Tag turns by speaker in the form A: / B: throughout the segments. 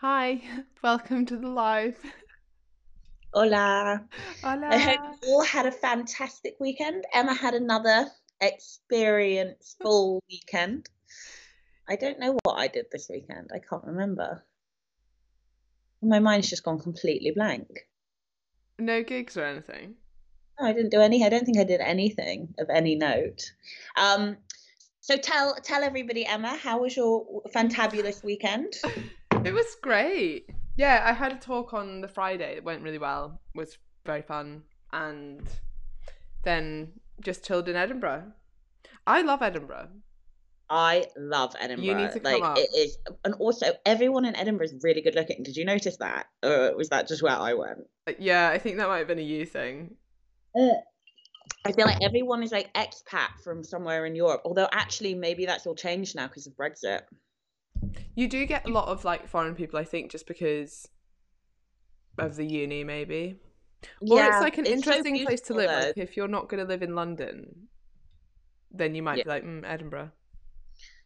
A: Hi, welcome to the live.
B: Hola.
A: Hola.
B: I hope you all had a fantastic weekend. Emma had another experience full weekend. I don't know what I did this weekend. I can't remember. My mind's just gone completely blank.
A: No gigs or anything?
B: No, I didn't do any. I don't think I did anything of any note. Um, so tell tell everybody, Emma, how was your fantabulous weekend?
A: It was great. Yeah, I had a talk on the Friday. It went really well. It was very fun, and then just chilled in Edinburgh. I love Edinburgh.
B: I love Edinburgh.
A: You need to
B: like
A: come up.
B: it is, and also everyone in Edinburgh is really good looking. Did you notice that, or was that just where I went?
A: Uh, Yeah, I think that might have been a you thing.
B: I feel like everyone is like expat from somewhere in Europe. Although actually, maybe that's all changed now because of Brexit.
A: You do get a lot of like foreign people, I think, just because of the uni, maybe. Or it's like an
B: so
A: interesting place to live. Like if you're not going to live in London, then you might
B: Yeah.
A: be like, mm, Edinburgh.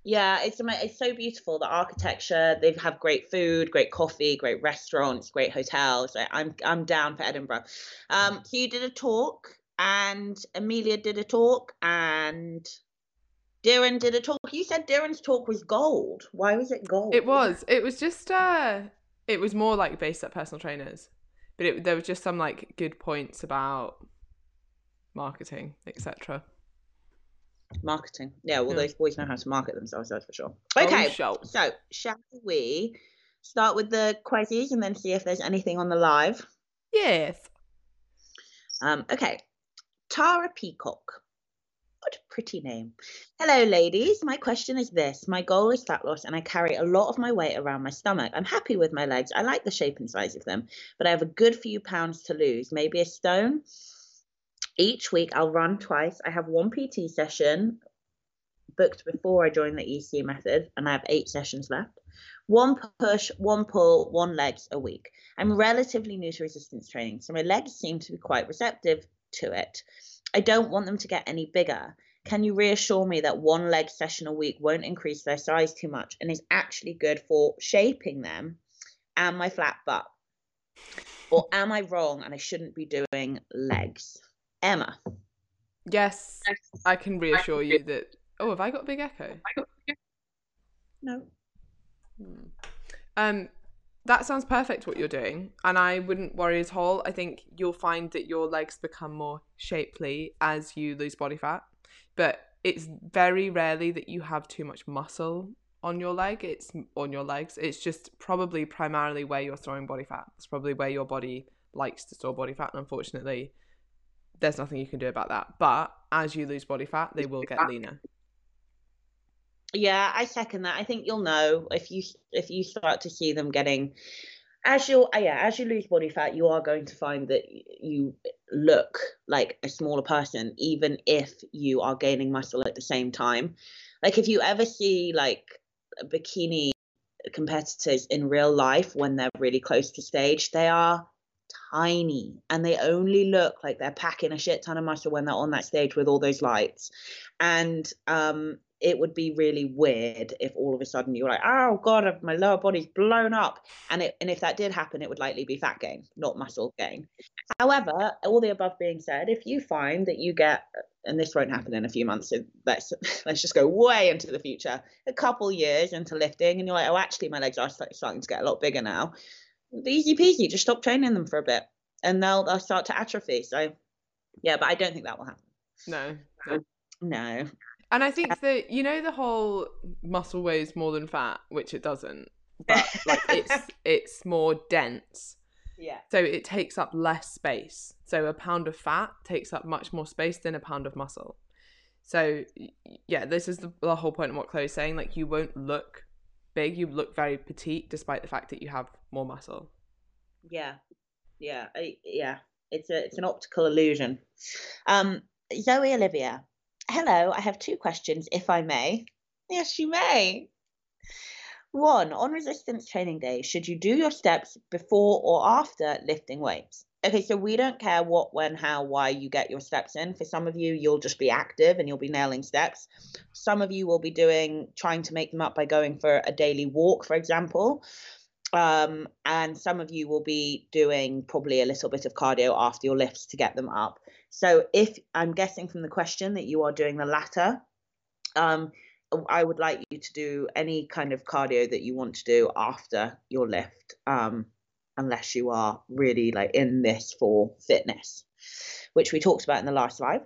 B: Yeah, it's it's so beautiful. The architecture, they have great food, great coffee, great restaurants, great hotels. I'm I'm down for Edinburgh. Um, so you did a talk, and Amelia did a talk, and Darren did a talk. You said Darren's talk was gold. Why was it gold?
A: It was. It was just. uh It was more like based at personal trainers, but it, there was just some like good points about marketing, etc.
B: marketing. Yeah, well,
A: Yeah.
B: those boys know how to market themselves. That's for sure.
A: Oh,
B: Okay, so shall we start with the quizzes and then see if there's anything on the live?
A: Yes.
B: Um, okay, Tara Peacock. What a pretty name. Hello, ladies. My question is this My goal is fat loss, and I carry a lot of my weight around my stomach. I'm happy with my legs. I like the shape and size of them, but I have a good few pounds to lose. Maybe a stone. Each week, I'll run twice. I have one PT session booked before I joined the EC method, and I have eight sessions left. One push, one pull, one legs a week. I'm relatively new to resistance training, so my legs seem to be quite receptive to it. I don't want them to get any bigger. Can you reassure me that one leg session a week won't increase their size too much and is actually good for shaping them and my flat butt? Or am I wrong and I shouldn't be doing legs? Emma.
A: Yes, I can reassure you that. Oh, have I got a big echo?
B: No.
A: Hmm. Um, that sounds perfect what you're doing, and I wouldn't worry at all. I think you'll find that your legs become more shapely as you lose body fat, but it's very rarely that you have too much muscle on your leg. It's on your legs. It's just probably primarily where you're storing body fat. It's probably where your body likes to store body fat, and unfortunately, there's nothing you can do about that. But as you lose body fat, they will get leaner.
B: Yeah, I second that. I think you'll know if you if you start to see them getting as you uh, yeah as you lose body fat, you are going to find that you look like a smaller person, even if you are gaining muscle at the same time. Like if you ever see like bikini competitors in real life when they're really close to stage, they are tiny and they only look like they're packing a shit ton of muscle when they're on that stage with all those lights. And um it would be really weird if all of a sudden you were like, oh god, my lower body's blown up, and it and if that did happen, it would likely be fat gain, not muscle gain. However, all the above being said, if you find that you get, and this won't happen in a few months, so let's let's just go way into the future, a couple years into lifting, and you're like, oh, actually, my legs are starting to get a lot bigger now. Easy peasy, just stop training them for a bit, and they'll they'll start to atrophy. So, yeah, but I don't think that will happen.
A: No,
B: No.
A: And I think that you know the whole muscle weighs more than fat, which it doesn't. But like it's it's more dense.
B: Yeah.
A: So it takes up less space. So a pound of fat takes up much more space than a pound of muscle. So yeah, this is the, the whole point of what Chloe's saying. Like you won't look big. You look very petite, despite the fact that you have more muscle.
B: Yeah, yeah, I, yeah. It's a it's an optical illusion. Um, Zoe Olivia, hello. I have two questions, if I may. Yes, you may. One, on resistance training day, should you do your steps before or after lifting weights? Okay, so we don't care what, when, how, why you get your steps in. For some of you, you'll just be active and you'll be nailing steps. Some of you will be doing, trying to make them up by going for a daily walk, for example. Um, and some of you will be doing probably a little bit of cardio after your lifts to get them up. So if I'm guessing from the question that you are doing the latter, um, I would like you to do any kind of cardio that you want to do after your lift. Um, unless you are really like in this for fitness, which we talked about in the last live.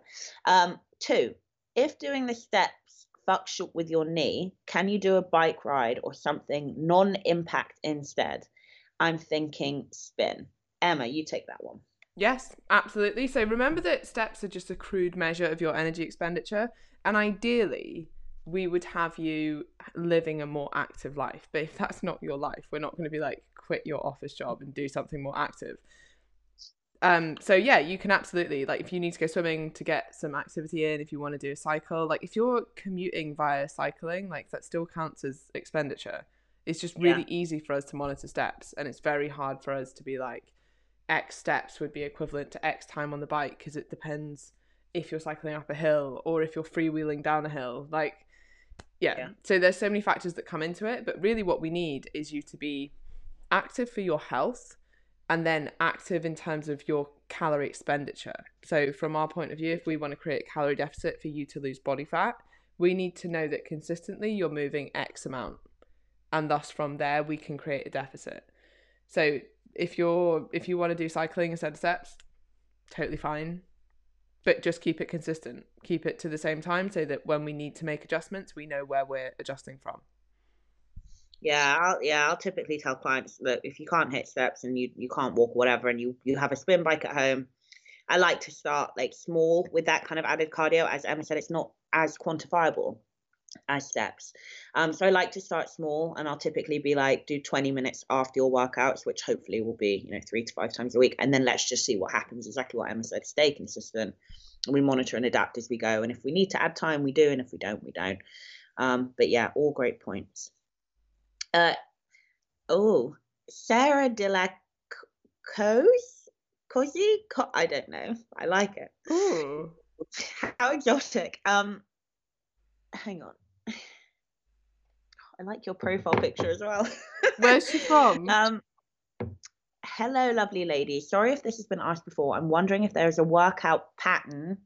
B: Um, two, if doing the steps fucks with your knee, can you do a bike ride or something non impact instead? I'm thinking spin. Emma, you take that one.
A: Yes, absolutely. So remember that steps are just a crude measure of your energy expenditure. And ideally, we would have you living a more active life. But if that's not your life, we're not going to be like, quit your office job and do something more active. Um, so yeah, you can absolutely like if you need to go swimming to get some activity in, if you want to do a cycle, like if you're commuting via cycling, like that still counts as expenditure. It's just really yeah. easy for us to monitor steps, and it's very hard for us to be like X steps would be equivalent to X time on the bike because it depends if you're cycling up a hill or if you're freewheeling down a hill. Like, yeah. yeah. So there's so many factors that come into it, but really what we need is you to be active for your health and then active in terms of your calorie expenditure. So, from our point of view, if we want to create a calorie deficit for you to lose body fat, we need to know that consistently you're moving X amount. And thus, from there, we can create a deficit. So, if you're if you want to do cycling instead of steps, totally fine. But just keep it consistent. Keep it to the same time so that when we need to make adjustments, we know where we're adjusting from.
B: Yeah, I'll, yeah, I'll typically tell clients that if you can't hit steps and you, you can't walk whatever, and you you have a spin bike at home, I like to start like small with that kind of added cardio. As Emma said, it's not as quantifiable as steps. Um, so I like to start small, and I'll typically be like do 20 minutes after your workouts, which hopefully will be you know three to five times a week, and then let's just see what happens. Exactly what Emma said. Stay consistent. And we monitor and adapt as we go, and if we need to add time, we do, and if we don't, we don't. Um, but yeah, all great points. Uh, oh, Sarah de la Cos? Cozy? Co- I don't know. I like it.
A: Ooh.
B: How exotic. Um, hang on. I like your profile picture as well.
A: Where's she from?
B: um, hello, lovely lady. Sorry if this has been asked before. I'm wondering if there is a workout pattern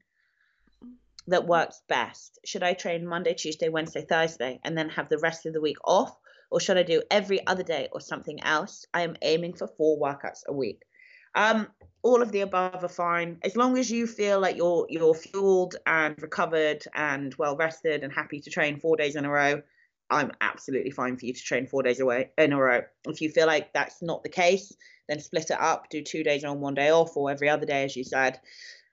B: that works best. Should I train Monday, Tuesday, Wednesday, Thursday, and then have the rest of the week off? Or should I do every other day or something else? I am aiming for four workouts a week. Um, all of the above are fine as long as you feel like you're you're fueled and recovered and well rested and happy to train four days in a row. I'm absolutely fine for you to train four days away in a row. If you feel like that's not the case, then split it up, do two days on, one day off, or every other day, as you said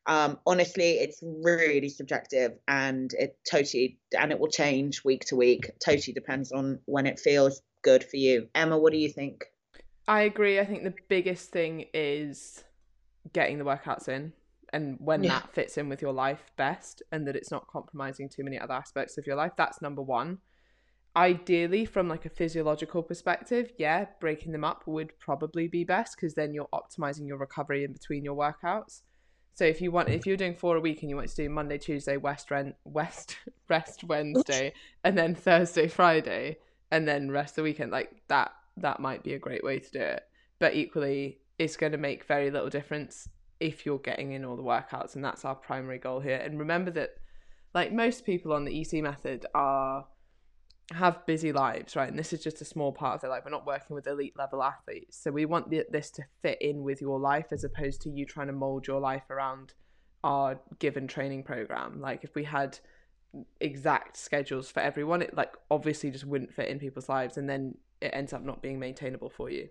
B: um, honestly it's really subjective and it totally and it will change week to week. Totally depends on when it feels good for you. Emma what do you think?
A: I agree. I think the biggest thing is getting the workouts in and when yeah. that fits in with your life best and that it's not compromising too many other aspects of your life. That's number one. Ideally from like a physiological perspective yeah breaking them up would probably be best because then you're optimizing your recovery in between your workouts so if you want, if you're doing four a week and you want to do Monday, Tuesday, West rent, West rest Wednesday, and then Thursday, Friday, and then rest the weekend, like that, that might be a great way to do it. But equally, it's going to make very little difference if you're getting in all the workouts, and that's our primary goal here. And remember that, like most people on the EC method are have busy lives, right? And this is just a small part of their life. We're not working with elite level athletes. So we want the, this to fit in with your life as opposed to you trying to mold your life around our given training program. Like if we had exact schedules for everyone, it like obviously just wouldn't fit in people's lives and then it ends up not being maintainable for you.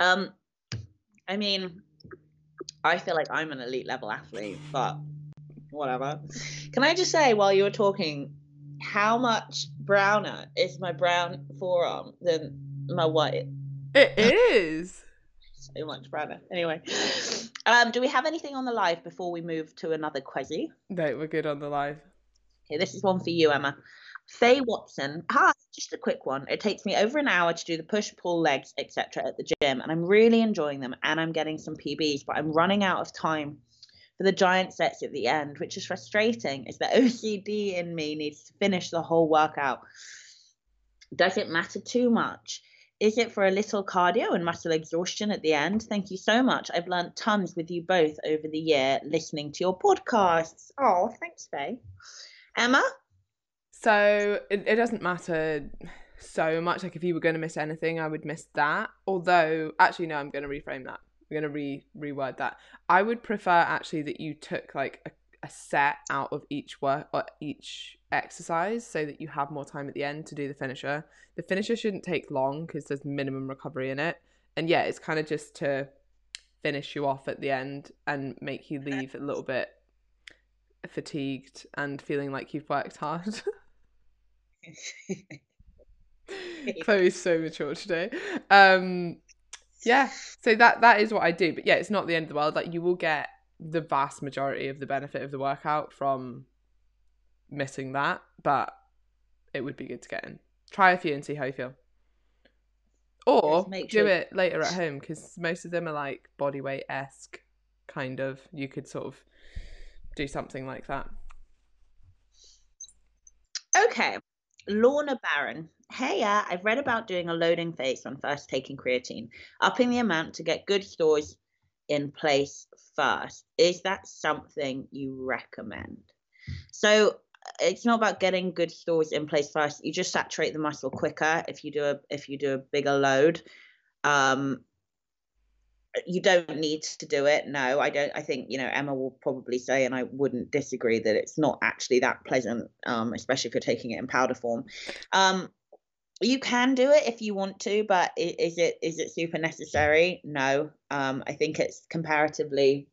B: Um I mean I feel like I'm an elite level athlete, but whatever. Can I just say while you were talking how much browner is my brown forearm than my white?
A: It is.
B: so much browner. Anyway, um, do we have anything on the live before we move to another quizzy?
A: No, we're good on the live.
B: Okay, this is one for you, Emma. Faye Watson. Hi, just a quick one. It takes me over an hour to do the push, pull, legs, etc. at the gym, and I'm really enjoying them, and I'm getting some PBs, but I'm running out of time for the giant sets at the end, which is frustrating. Is the OCD in me needs to finish the whole workout? Does it matter too much? Is it for a little cardio and muscle exhaustion at the end? Thank you so much. I've learned tons with you both over the year listening to your podcasts. Oh, thanks, Faye. Emma?
A: So it, it doesn't matter so much. Like if you were going to miss anything, I would miss that. Although, actually, no, I'm going to reframe that. Going to re reword that. I would prefer actually that you took like a, a set out of each work or each exercise so that you have more time at the end to do the finisher. The finisher shouldn't take long because there's minimum recovery in it. And yeah, it's kind of just to finish you off at the end and make you leave a little bit fatigued and feeling like you've worked hard. Chloe's so mature today. Um, yeah, so that that is what I do. But yeah, it's not the end of the world. Like you will get the vast majority of the benefit of the workout from missing that, but it would be good to get in. Try a few and see how you feel. Or
B: Yes,
A: do
B: sure-
A: it later at home because most of them are like body weight esque, kind of. You could sort of do something like that.
B: Okay. Lorna Barron. Hey, yeah, I've read about doing a loading phase when first taking creatine, upping the amount to get good stores in place first. Is that something you recommend? So it's not about getting good stores in place first. You just saturate the muscle quicker if you do a if you do a bigger load. Um, you don't need to do it. No, I don't. I think you know Emma will probably say, and I wouldn't disagree that it's not actually that pleasant, um, especially if you're taking it in powder form. Um, you can do it if you want to, but is it is it super necessary? No. Um, I think it's comparatively,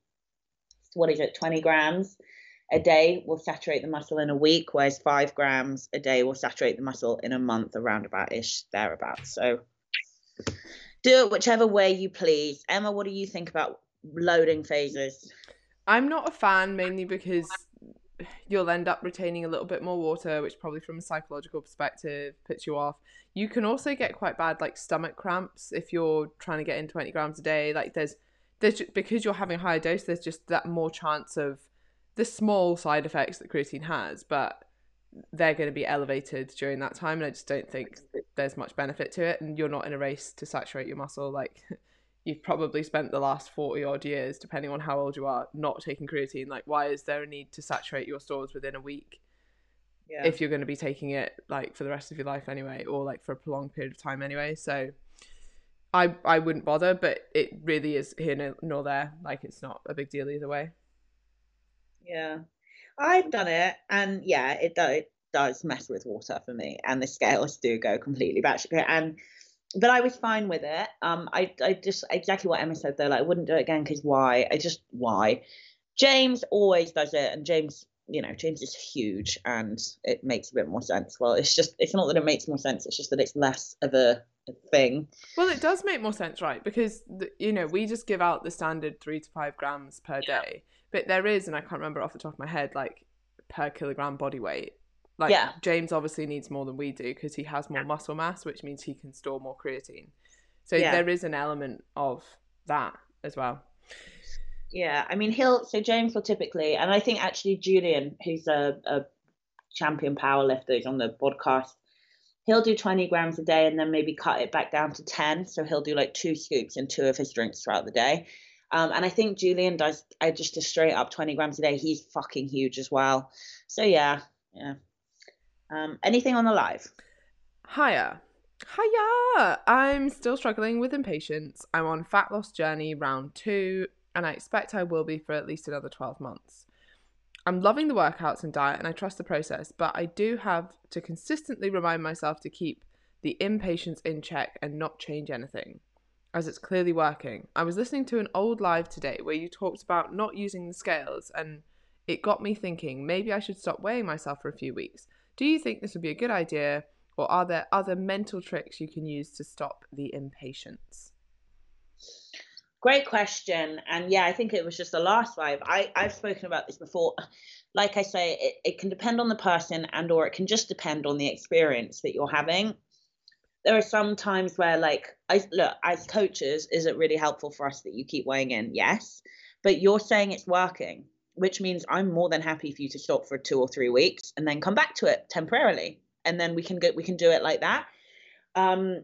B: what is it, twenty grams a day will saturate the muscle in a week, whereas five grams a day will saturate the muscle in a month, around about ish thereabouts. So do it whichever way you please. Emma, what do you think about loading phases?
A: I'm not a fan mainly because you'll end up retaining a little bit more water, which probably from a psychological perspective puts you off. You can also get quite bad like stomach cramps if you're trying to get in 20 grams a day. Like there's there's because you're having a higher dose, there's just that more chance of the small side effects that creatine has, but they're going to be elevated during that time, and I just don't think there's much benefit to it. And you're not in a race to saturate your muscle. Like you've probably spent the last 40 odd years, depending on how old you are, not taking creatine. Like, why is there a need to saturate your stores within a week
B: Yeah.
A: if you're going to be taking it like for the rest of your life anyway, or like for a prolonged period of time anyway? So. I, I wouldn't bother, but it really is here no- nor there. Like it's not a big deal either way.
B: Yeah, I've done it, and yeah, it does it does mess with water for me, and the scales do go completely batshit. And but I was fine with it. Um, I I just exactly what Emma said though. Like I wouldn't do it again because why? I just why? James always does it, and James, you know, James is huge, and it makes a bit more sense. Well, it's just it's not that it makes more sense. It's just that it's less of a, a thing.
A: Well, it does make more sense, right? Because you know we just give out the standard three to five grams per
B: Yeah.
A: day, but there is, and I can't remember off the top of my head, like per kilogram body weight. Like
B: Yeah.
A: James obviously needs more than we do because he has more muscle mass, which means he can store more creatine. So
B: Yeah.
A: there is an element of that as well.
B: Yeah, I mean he'll so James will typically, and I think actually Julian, who's a, a champion powerlifter, is on the podcast. He'll do 20 grams a day and then maybe cut it back down to 10. So he'll do like two scoops in two of his drinks throughout the day. Um, and I think Julian does uh, just a straight up 20 grams a day. He's fucking huge as well. So yeah, yeah. Um, anything on the live?
A: Hiya. Hiya! I'm still struggling with impatience. I'm on fat loss journey round two, and I expect I will be for at least another 12 months. I'm loving the workouts and diet, and I trust the process, but I do have to consistently remind myself to keep the impatience in check and not change anything, as it's clearly working. I was listening to an old live today where you talked about not using the scales, and it got me thinking maybe I should stop weighing myself for a few weeks. Do you think this would be a good idea, or are there other mental tricks you can use to stop the impatience?
B: Great question. And yeah, I think it was just the last five. I, I've spoken about this before. Like I say, it, it can depend on the person and or it can just depend on the experience that you're having. There are some times where like I look, as coaches, is it really helpful for us that you keep weighing in? Yes. But you're saying it's working, which means I'm more than happy for you to stop for two or three weeks and then come back to it temporarily. And then we can go we can do it like that. Um,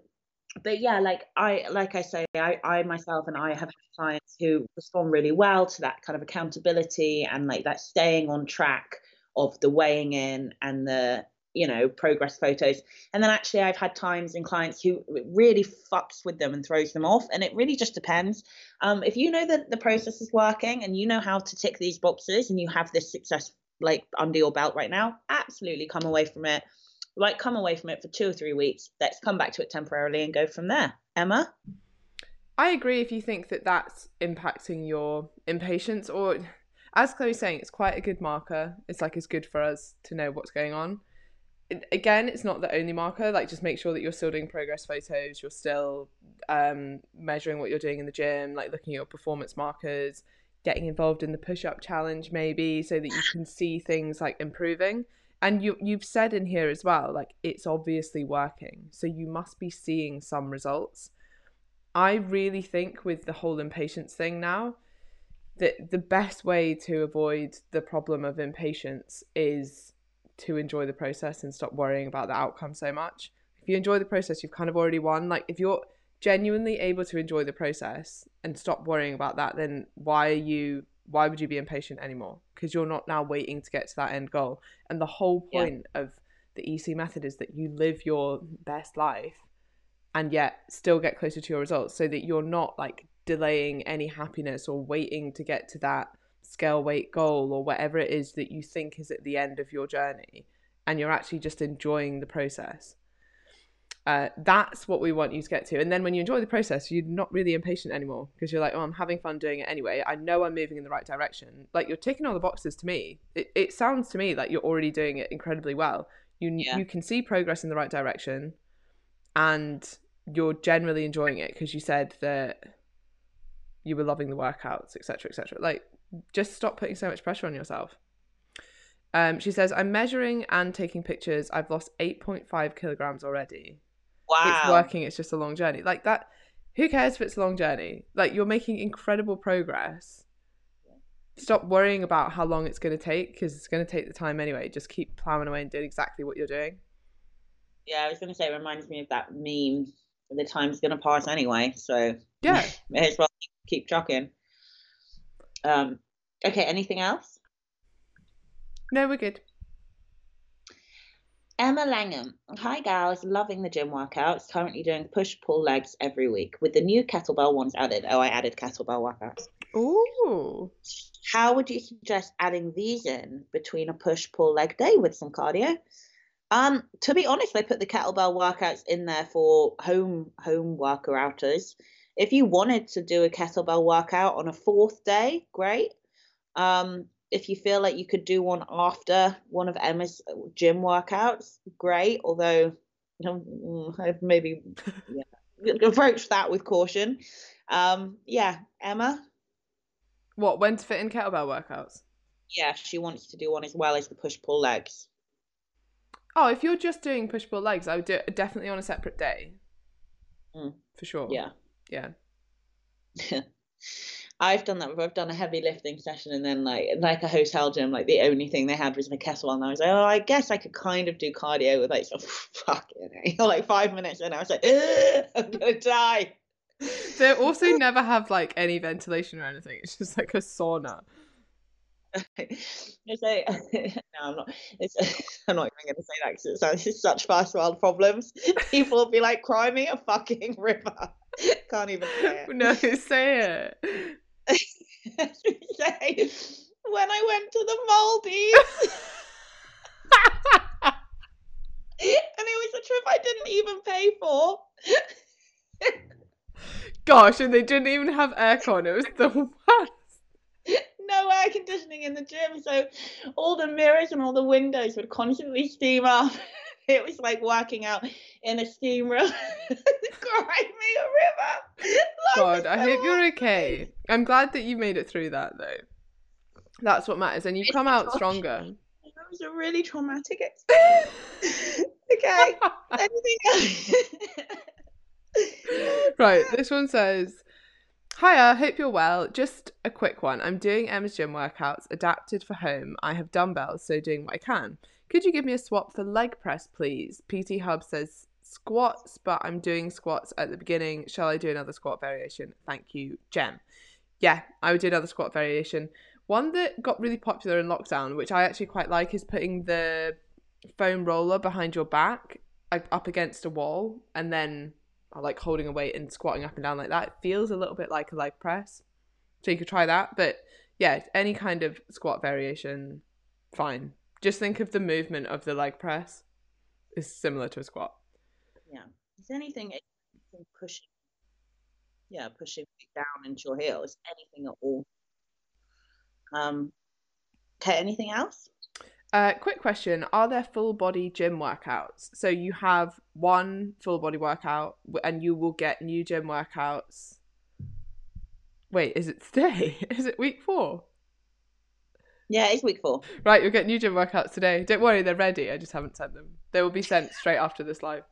B: but yeah, like I like I say, I, I myself and I have clients who respond really well to that kind of accountability and like that staying on track of the weighing in and the you know progress photos. And then actually i've had times in clients who really fucks with them and throws them off and it really just depends. Um, if you know that the process is working and you know how to tick these boxes and you have this success like under your belt right now absolutely come away from it like come away from it for two or three weeks. Let's come back to it temporarily and go from there. Emma?
A: I agree if you think that that's impacting your impatience or as chloe's saying it's quite a good marker. It's like it's good for us to know what's going on again it's not the only marker like just make sure that you're still doing progress photos you're still um, measuring what you're doing in the gym like looking at your performance markers getting involved in the push-up challenge maybe so that you can see things like improving. And you you've said in here as well like it's obviously working so you must be seeing some results. I really think with the whole impatience thing now that the best way to avoid the problem of impatience is to enjoy the process and stop worrying about the outcome so much if you enjoy the process you've kind of already won like if you're genuinely able to enjoy the process and stop worrying about that then why are you why would you be impatient anymore? Because you're not now waiting to get to that end goal. And the whole point yeah. of the EC method is that you live your best life and yet still get closer to your results so that you're not like delaying any happiness or waiting to get to that scale weight goal or whatever it is that you think is at the end of your journey and you're actually just enjoying the process uh, that's what we want you to get to. And then when you enjoy the process, you're not really impatient anymore because you're like, oh, I'm having fun doing it anyway. I know I'm moving in the right direction. Like you're ticking all the boxes to me. It, it sounds to me like you're already doing it incredibly well. You yeah. you can see progress in the right direction, and you're generally enjoying it because you said that you were loving the workouts, etc., etc. Like just stop putting so much pressure on yourself. Um, she says, I'm measuring and taking pictures. I've lost 8.5 kilograms already.
B: Wow.
A: It's working. It's just a long journey. Like that. Who cares if it's a long journey? Like you're making incredible progress. Stop worrying about how long it's going to take because it's going to take the time anyway. Just keep plowing away and doing exactly what you're doing.
B: Yeah, I was going to say it reminds me of that meme. The time's going to pass anyway, so
A: yeah,
B: may as well keep trucking. Um. Okay. Anything else?
A: No, we're good.
B: Emma Langham. Hi, gals. Loving the gym workouts. Currently doing push pull legs every week with the new kettlebell ones added. Oh, I added kettlebell workouts.
A: Ooh.
B: How would you suggest adding these in between a push pull leg day with some cardio? Um, to be honest, I put the kettlebell workouts in there for home home worker outers. If you wanted to do a kettlebell workout on a fourth day, great. Um, if you feel like you could do one after one of Emma's gym workouts, great. Although you I've maybe yeah, approach that with caution. Um, yeah, Emma.
A: What? When to fit in kettlebell workouts?
B: Yeah, she wants to do one as well as the push pull legs.
A: Oh, if you're just doing push pull legs, I would do it definitely on a separate day.
B: Mm.
A: For sure.
B: Yeah.
A: Yeah.
B: I've done that before. I've done a heavy lifting session and then like like a hotel gym, like the only thing they had was my kettlebell, and I was like, oh, I guess I could kind of do cardio with like, so fucking like five minutes, and I was like, I'm gonna die.
A: They also never have like any ventilation or anything. It's just like a sauna.
B: it's like, no, I'm not. It's, I'm not even going to say that because it sounds it's such first world problems. People will be like, "Cry me a fucking river." Can't even say it.
A: No, say it.
B: when I went to the Maldives. and it was a trip I didn't even pay for.
A: Gosh, and they didn't even have aircon. It was the worst.
B: No air conditioning in the gym, so all the mirrors and all the windows would constantly steam up. It was like working out in a steam room. Cry me a river.
A: God, I hope you're okay. I'm glad that you made it through that though. That's what matters, and you've come out stronger.
B: That was a really traumatic experience. okay. Anything else?
A: right, this one says, Hiya, hope you're well. Just a quick one. I'm doing Emma's gym workouts adapted for home. I have dumbbells, so doing what I can. Could you give me a swap for leg press, please? PT Hub says squats, but I'm doing squats at the beginning. Shall I do another squat variation? Thank you, Jem. Yeah, I would do another squat variation. One that got really popular in lockdown, which I actually quite like, is putting the foam roller behind your back like, up against a wall and then like holding a weight and squatting up and down like that. It feels a little bit like a leg press. So you could try that. But yeah, any kind of squat variation, fine. Just think of the movement of the leg press is similar to a squat.
B: Yeah. Is anything pushing yeah, pushing down into your heels, anything at all. Um okay, anything else?
A: Uh, quick question: Are there full body gym workouts? So you have one full body workout, and you will get new gym workouts. Wait, is it today? Is it week four?
B: Yeah, it's week four.
A: Right, you'll get new gym workouts today. Don't worry, they're ready. I just haven't sent them. They will be sent straight after this live.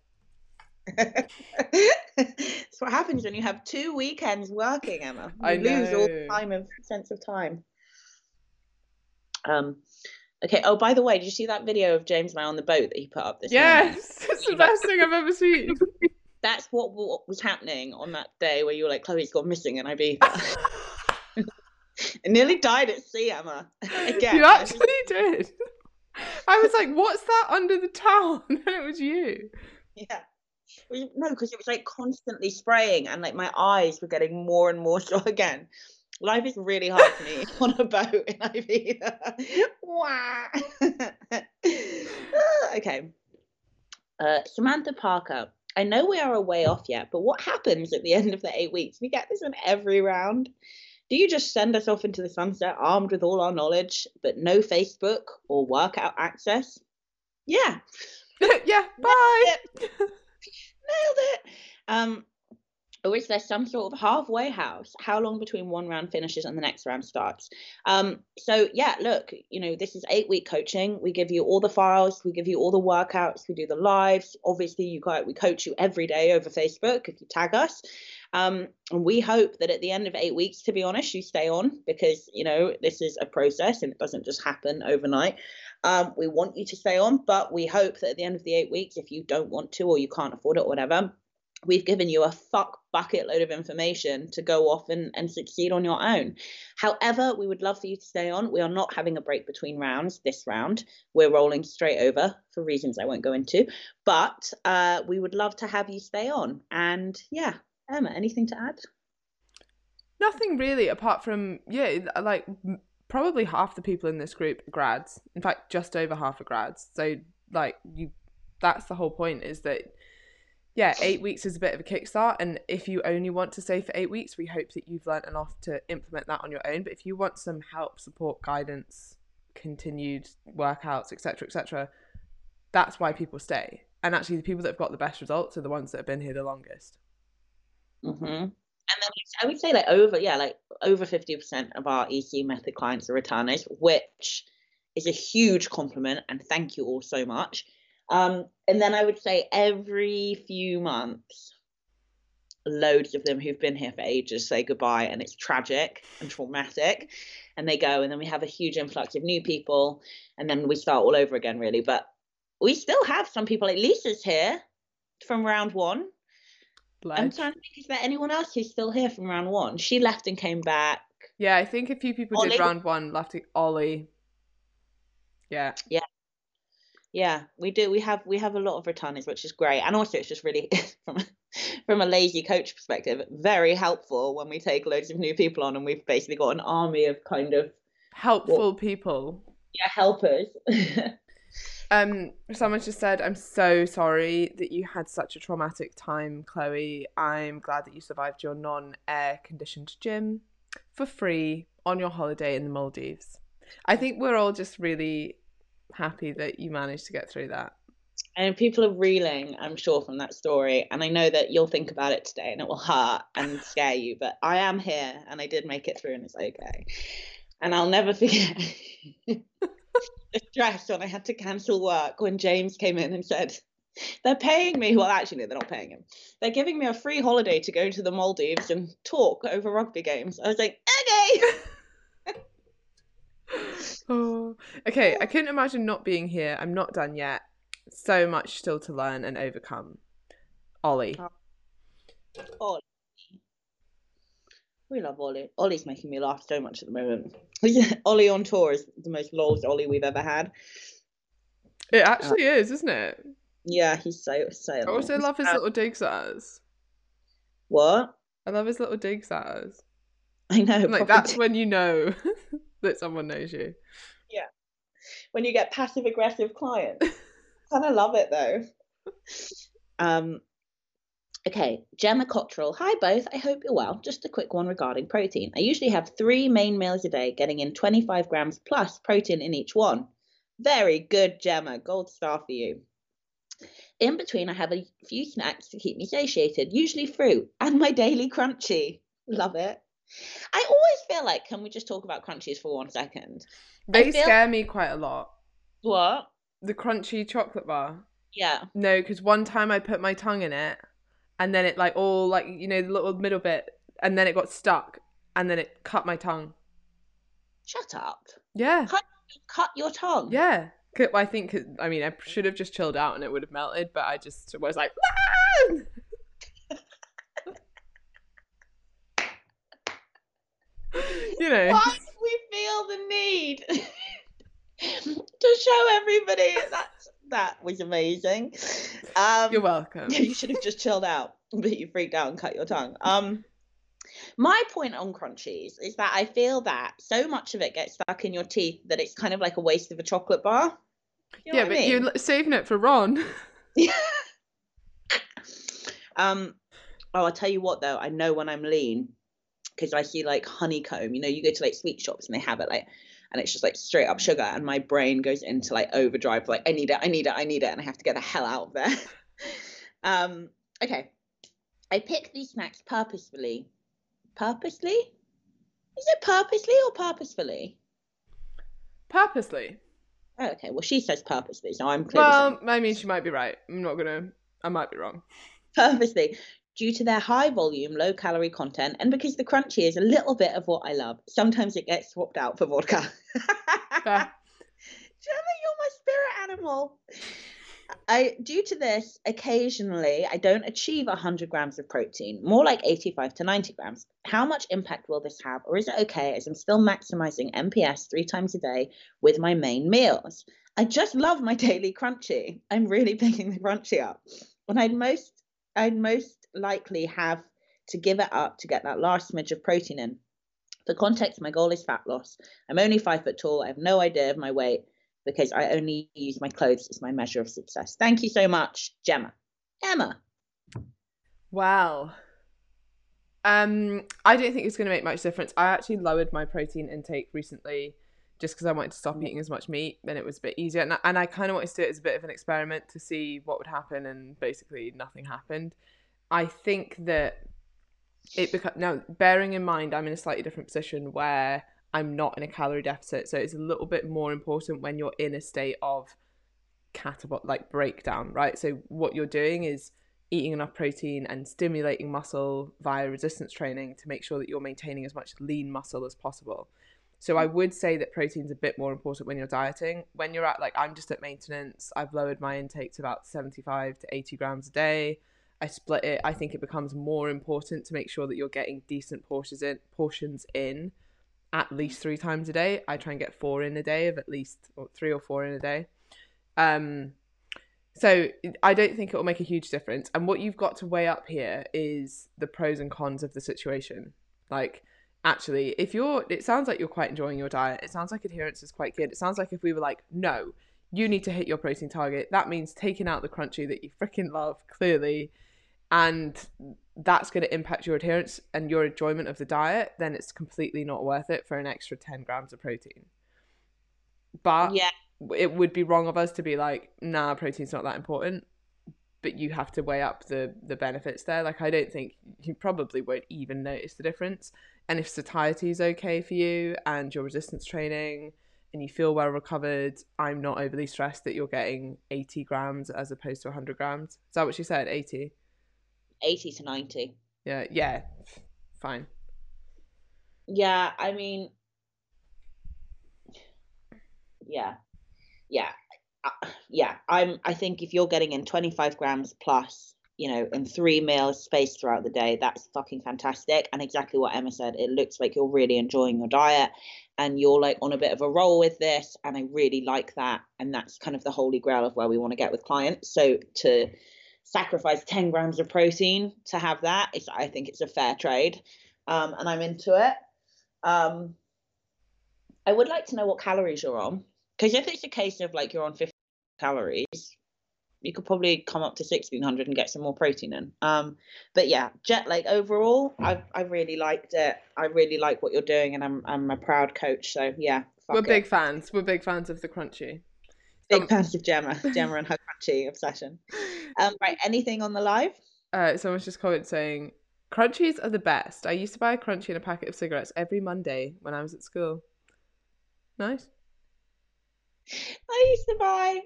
B: That's what happens when you have two weekends working, Emma. You
A: I
B: lose all
A: know.
B: time of sense of time. Um, okay. Oh, by the way, did you see that video of James and I on the boat that he put up this morning?
A: Yes, it's the best thing I've ever seen.
B: That's what, what was happening on that day where you were like, Chloe's gone missing in Ibiza. I nearly died at sea, Emma. Again.
A: you actually did. I was like, "What's that under the towel?" And then it was you.
B: Yeah. No, because it was like constantly spraying, and like my eyes were getting more and more so again. Life is really hard for me on a boat in Ibiza. Okay. Uh, Samantha Parker. I know we are a way off yet, but what happens at the end of the eight weeks? We get this in every round. Do you just send us off into the sunset armed with all our knowledge, but no Facebook or workout access? Yeah,
A: yeah. Bye.
B: Nailed it. Um, or is there some sort of halfway house? How long between one round finishes and the next round starts? Um, so yeah, look, you know, this is eight week coaching. We give you all the files, we give you all the workouts, we do the lives. Obviously, you got we coach you every day over Facebook if you tag us. Um, and we hope that at the end of eight weeks, to be honest, you stay on because you know this is a process and it doesn't just happen overnight. Um, we want you to stay on, but we hope that at the end of the eight weeks, if you don't want to or you can't afford it or whatever, we've given you a fuck bucket load of information to go off and, and succeed on your own. However, we would love for you to stay on. We are not having a break between rounds this round. We're rolling straight over for reasons I won't go into, but uh, we would love to have you stay on. And yeah, Emma, anything to add?
A: Nothing really, apart from yeah, like probably half the people in this group are grads. In fact, just over half are grads. So like you, that's the whole point. Is that yeah, eight weeks is a bit of a kickstart, and if you only want to stay for eight weeks, we hope that you've learnt enough to implement that on your own. But if you want some help, support, guidance, continued workouts, etc., etc., that's why people stay. And actually, the people that have got the best results are the ones that have been here the longest.
B: Mm-hmm. And then I would say like over, yeah, like over 50% of our EC method clients are returners, which is a huge compliment. And thank you all so much. Um, and then I would say every few months, loads of them who've been here for ages say goodbye, and it's tragic and traumatic. And they go, and then we have a huge influx of new people, and then we start all over again, really. But we still have some people, like Lisa's here from round one. I'm trying to think, is there anyone else who's still here from round one? She left and came back.
A: Yeah, I think a few people
B: Ollie.
A: did round one. Left Ollie. Yeah,
B: Yeah, Yeah, we do. We have we have a lot of returners, which is great, and also it's just really from a, from a lazy coach perspective, very helpful when we take loads of new people on, and we've basically got an army of kind of
A: helpful people.
B: yeah helpers.
A: Um, someone just said, "I'm so sorry that you had such a traumatic time, Chloe. I'm glad that you survived your non-air conditioned gym. for free on your holiday in the Maldives. I think we're all just really happy that you managed to get through that.
B: And people are reeling, I'm sure, from that story. And I know that you'll think about it today and it will hurt and scare you, but I am here and I did make it through and it's okay. And I'll never forget stress when I had to cancel work when James came in and said, they're paying me. Well, actually, they're not paying him. They're giving me a free holiday to go to the Maldives and talk over rugby games. I was like, okay.
A: oh, okay, I couldn't imagine not being here. I'm not done yet. So much still to learn and overcome. Ollie.
B: Oh, Ollie. We love Ollie. Ollie's making me laugh so much at the moment. Ollie on tour is the most lolest Ollie we've ever had.
A: It actually uh, is, isn't it?
B: Yeah, he's so so.
A: I also love his little digs at us.
B: What?
A: I love his little digs at us.
B: I know.
A: Like that's when you know that someone knows you.
B: Yeah. When you get passive aggressive clients. kind of love it though. Um Okay, Gemma Cottrell. Hi, both. I hope you're well. Just a quick one regarding protein. I usually have three main meals a day, getting in 25 grams plus protein in each one. Very good, Gemma. Gold star for you. In between, I have a few snacks to keep me satiated, usually fruit and my daily Crunchie. Love it. I always feel like, can we just talk about Crunchies for one second?
A: They feel... scare me quite a lot.
B: What?
A: The Crunchie chocolate bar.
B: Yeah.
A: No, because one time I put my tongue in it and then it like all like you know the little middle bit and then it got stuck and then it cut my tongue.
B: Shut up.
A: Yeah.
B: Cut, cut your tongue.
A: Yeah. I think i mean i should have just chilled out and it would have melted but i just was like you know.
B: Why do we feel the need to show everybody? That that was amazing. Um,
A: You're welcome.
B: You should have just chilled out, but you freaked out and cut your tongue. Um, my point on Crunchies is that I feel that so much of it gets stuck in your teeth that it's kind of like a waste of a chocolate bar.
A: You know yeah, but I mean? you're saving it for Ron.
B: Yeah. um. Oh, I'll tell you what though. I know when I'm lean because I see like honeycomb. You know, you go to like sweet shops and they have it like and it's just like straight up sugar and my brain goes into like overdrive like i need it i need it i need it and i have to get the hell out of there. Um okay. I pick these snacks purposefully. Purposely? Is it purposely or purposefully?
A: Purposely.
B: Oh, okay. Well she says purposely so i'm clear
A: well i mean she might be right. I'm not gonna i might be wrong.
B: Purposely due to their high volume, low calorie content, and because the Crunchie is a little bit of what I love. Sometimes it gets swapped out for vodka. Gemma, you're my spirit animal. I due to this, occasionally I don't achieve 100 grams of protein, more like 85 to 90 grams. How much impact will this have, or is it okay as I'm still maximizing MPS three times a day with my main meals? I just love my daily Crunchie. I'm really picking the Crunchie up. When I'd most I'd most likely have to give it up to get that last smidge of protein in. For context, my goal is fat loss. I'm only five foot tall. I have no idea of my weight because I only use my clothes as my measure of success. Thank you so much, Gemma. Emma.
A: Wow. Um, I don't think it's going to make much difference. I actually lowered my protein intake recently just because I wanted to stop mm. eating as much meat then it was a bit easier. And I, and I kind of wanted to do it as a bit of an experiment to see what would happen, and basically nothing happened. I think that it becomes now bearing in mind I'm in a slightly different position where I'm not in a calorie deficit, so it's a little bit more important when you're in a state of catabolic like breakdown, right? So what you're doing is eating enough protein and stimulating muscle via resistance training to make sure that you're maintaining as much lean muscle as possible. So I would say that protein's a bit more important when you're dieting. When you're at like I'm just at maintenance, I've lowered my intake to about 75 to 80 grams a day. I split it. I think it becomes more important to make sure that you're getting decent portions in portions in at least three times a day. I try and get four in a day of at least or three or four in a day. Um, so I don't think it will make a huge difference. And what you've got to weigh up here is the pros and cons of the situation. Like actually, if you're, it sounds like you're quite enjoying your diet. It sounds like adherence is quite good. It sounds like if we were like, no, you need to hit your protein target. That means taking out the Crunchie that you freaking love, clearly, and that's going to impact your adherence and your enjoyment of the diet, then it's completely not worth it for an extra 10 grams of protein. But
B: Yeah.
A: it would be wrong of us to be like, nah, protein's not that important. But you have to weigh up the the benefits there. Like I don't think you probably won't even notice the difference. And if satiety is okay for you and your resistance training and you feel well recovered, I'm not overly stressed that you're getting 80 grams as opposed to 100 grams. Is that what she said? 80?
B: 80 to 90.
A: Yeah, yeah, fine.
B: Yeah, I mean, yeah, yeah, uh, yeah. I'm. I think if you're getting in 25 grams plus, you know, in three meals spaced throughout the day, that's fucking fantastic. And exactly what Emma said, it looks like you're really enjoying your diet, and you're like on a bit of a roll with this. And I really like that. And that's kind of the holy grail of where we want to get with clients. So to sacrifice 10 grams of protein to have that, it's, I think it's a fair trade. Um, and I'm into it. Um, I would like to know what calories you're on. Because if it's a case of like you're on 50 calories, you could probably come up to 1600 and get some more protein in. Um, but yeah, jet like overall, I I really liked it. I really like what you're doing, and I'm I'm a proud coach. So yeah,
A: We're
B: it.
A: big fans. We're big fans of the Crunchie.
B: Big
A: um,
B: fans of Gemma, Gemma and her Crunchie obsession. Um, right, anything on the live?
A: Uh, someone's just commented saying, Crunchies are the best. I used to buy a Crunchie and a packet of cigarettes every Monday when I was at school. Nice.
B: I used to buy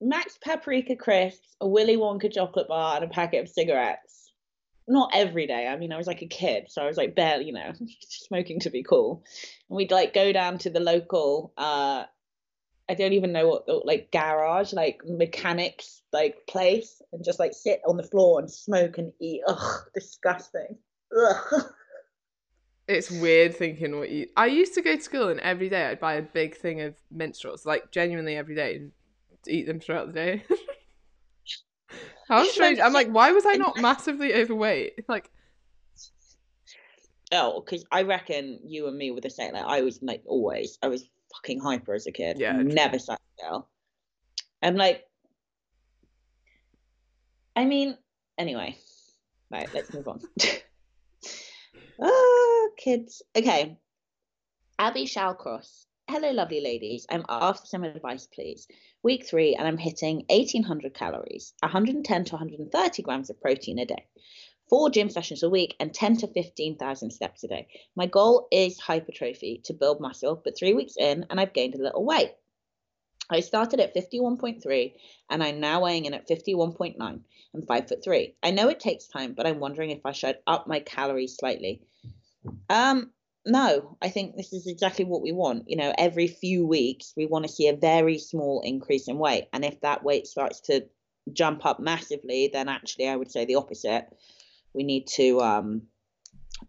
B: Max Paprika crisps, a Willy Wonka chocolate bar, and a packet of cigarettes. Not every day. I mean, I was like a kid, so I was like barely, you know, smoking to be cool. And we'd like go down to the local, uh, I don't even know what, the, like garage, like mechanics, like place, and just like sit on the floor and smoke and eat. Ugh, disgusting. Ugh.
A: It's weird thinking what you. I used to go to school and every day I'd buy a big thing of minstrels, like genuinely every day, and eat them throughout the day. How strange! I'm like, why was I not massively overweight? Like,
B: Oh, because I reckon you and me were the same. Like I was like always, I was fucking hyper as a kid.
A: Yeah,
B: never sat still. I'm like, I mean, anyway, right. Let's move on. oh, kids. Okay. Abby Shalcross. Hello, lovely ladies. I'm after some advice, please. Week three, and I'm hitting 1800 calories, 110 to 130 grams of protein a day four gym sessions a week and 10 to 15,000 steps a day. My goal is hypertrophy to build muscle, but three weeks in and I've gained a little weight. I started at 51.3 and I'm now weighing in at 51.9. I'm five foot three. I know it takes time, but I'm wondering if I should up my calories slightly. Um, no, I think this is exactly what we want. You know, every few weeks we want to see a very small increase in weight. And if that weight starts to jump up massively, then actually I would say the opposite we need to um,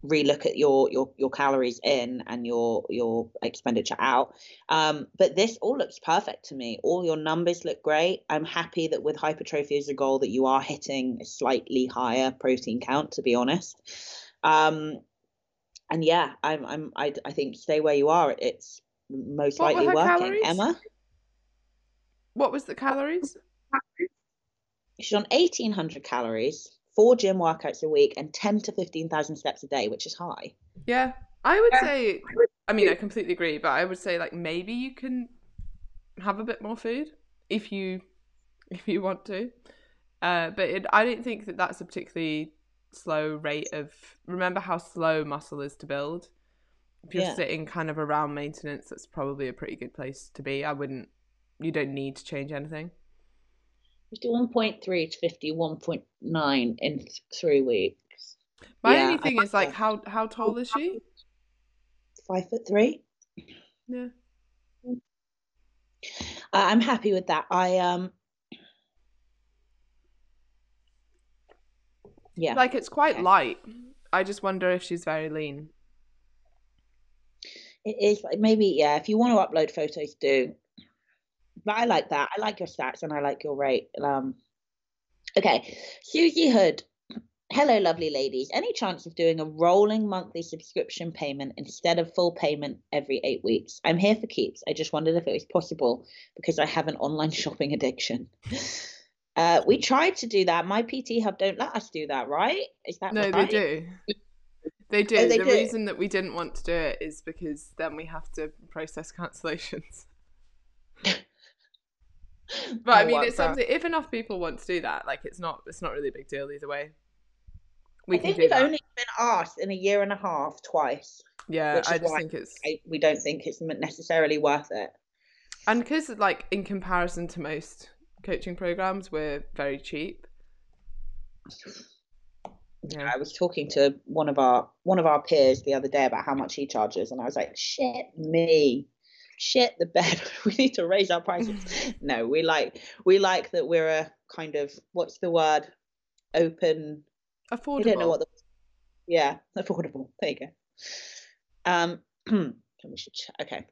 B: relook at your your your calories in and your your expenditure out. Um, but this all looks perfect to me. All your numbers look great. I'm happy that with hypertrophy as a goal that you are hitting a slightly higher protein count. To be honest, um, and yeah, I'm I'm I, I think stay where you are. It's most
A: What
B: likely working.
A: calories?
B: Emma,
A: what was the calories?
B: she's on 1800 calories. Four gym workouts a week and 10 to 15,000 steps a day, which is high.
A: Yeah, I would say. I mean, I completely agree, but I would say like maybe you can have a bit more food if you if you want to. Uh, but it, I don't think that that's a particularly slow rate of. Remember how slow muscle is to build. If you're
B: Yeah.
A: sitting kind of around maintenance, that's probably a pretty good place to be. I wouldn't. You don't need to change anything.
B: 51.3 to 51.9 in th- three weeks.
A: My
B: Yeah,
A: only thing is like how how tall is she?
B: Five foot three.
A: Yeah.
B: I'm happy with that. I um. Yeah,
A: Like it's quite light. I just wonder if she's very lean.
B: it is like maybe yeah. If you want to upload photos, do. But I like that. I like your stats and I like your rate. Um. Okay, Susie Hood. Hello, lovely ladies. Any chance of doing a rolling monthly subscription payment instead of full payment every eight weeks? I'm here for keeps. I just wondered if it was possible because I have an online shopping addiction. Uh, we tried to do that. My PT Hub don't let us do that, right? Is that
A: No,
B: right?
A: they do. They do.
B: Oh, they
A: the
B: do?
A: reason that we didn't want to do it is because then we have to process cancellations. But I mean, it's
B: that?
A: something. If enough people want to do that, like it's not. It's not really a big deal either way. We
B: I think we've
A: that.
B: only been asked in a year and a half twice.
A: yeah, I just think it's
B: I, we don't think it's necessarily worth it.
A: and because like in comparison to most coaching programs, we're very cheap. Yeah.
B: I was talking to one of our one of our peers the other day about how much he charges, and I was like, "Shit me, shit the bed. we need to raise our prices." no, we like we like that we're a kind of what's the word? Open.
A: Affordable.
B: I don't know what the yeah affordable. There you go. Um, we should ch- okay.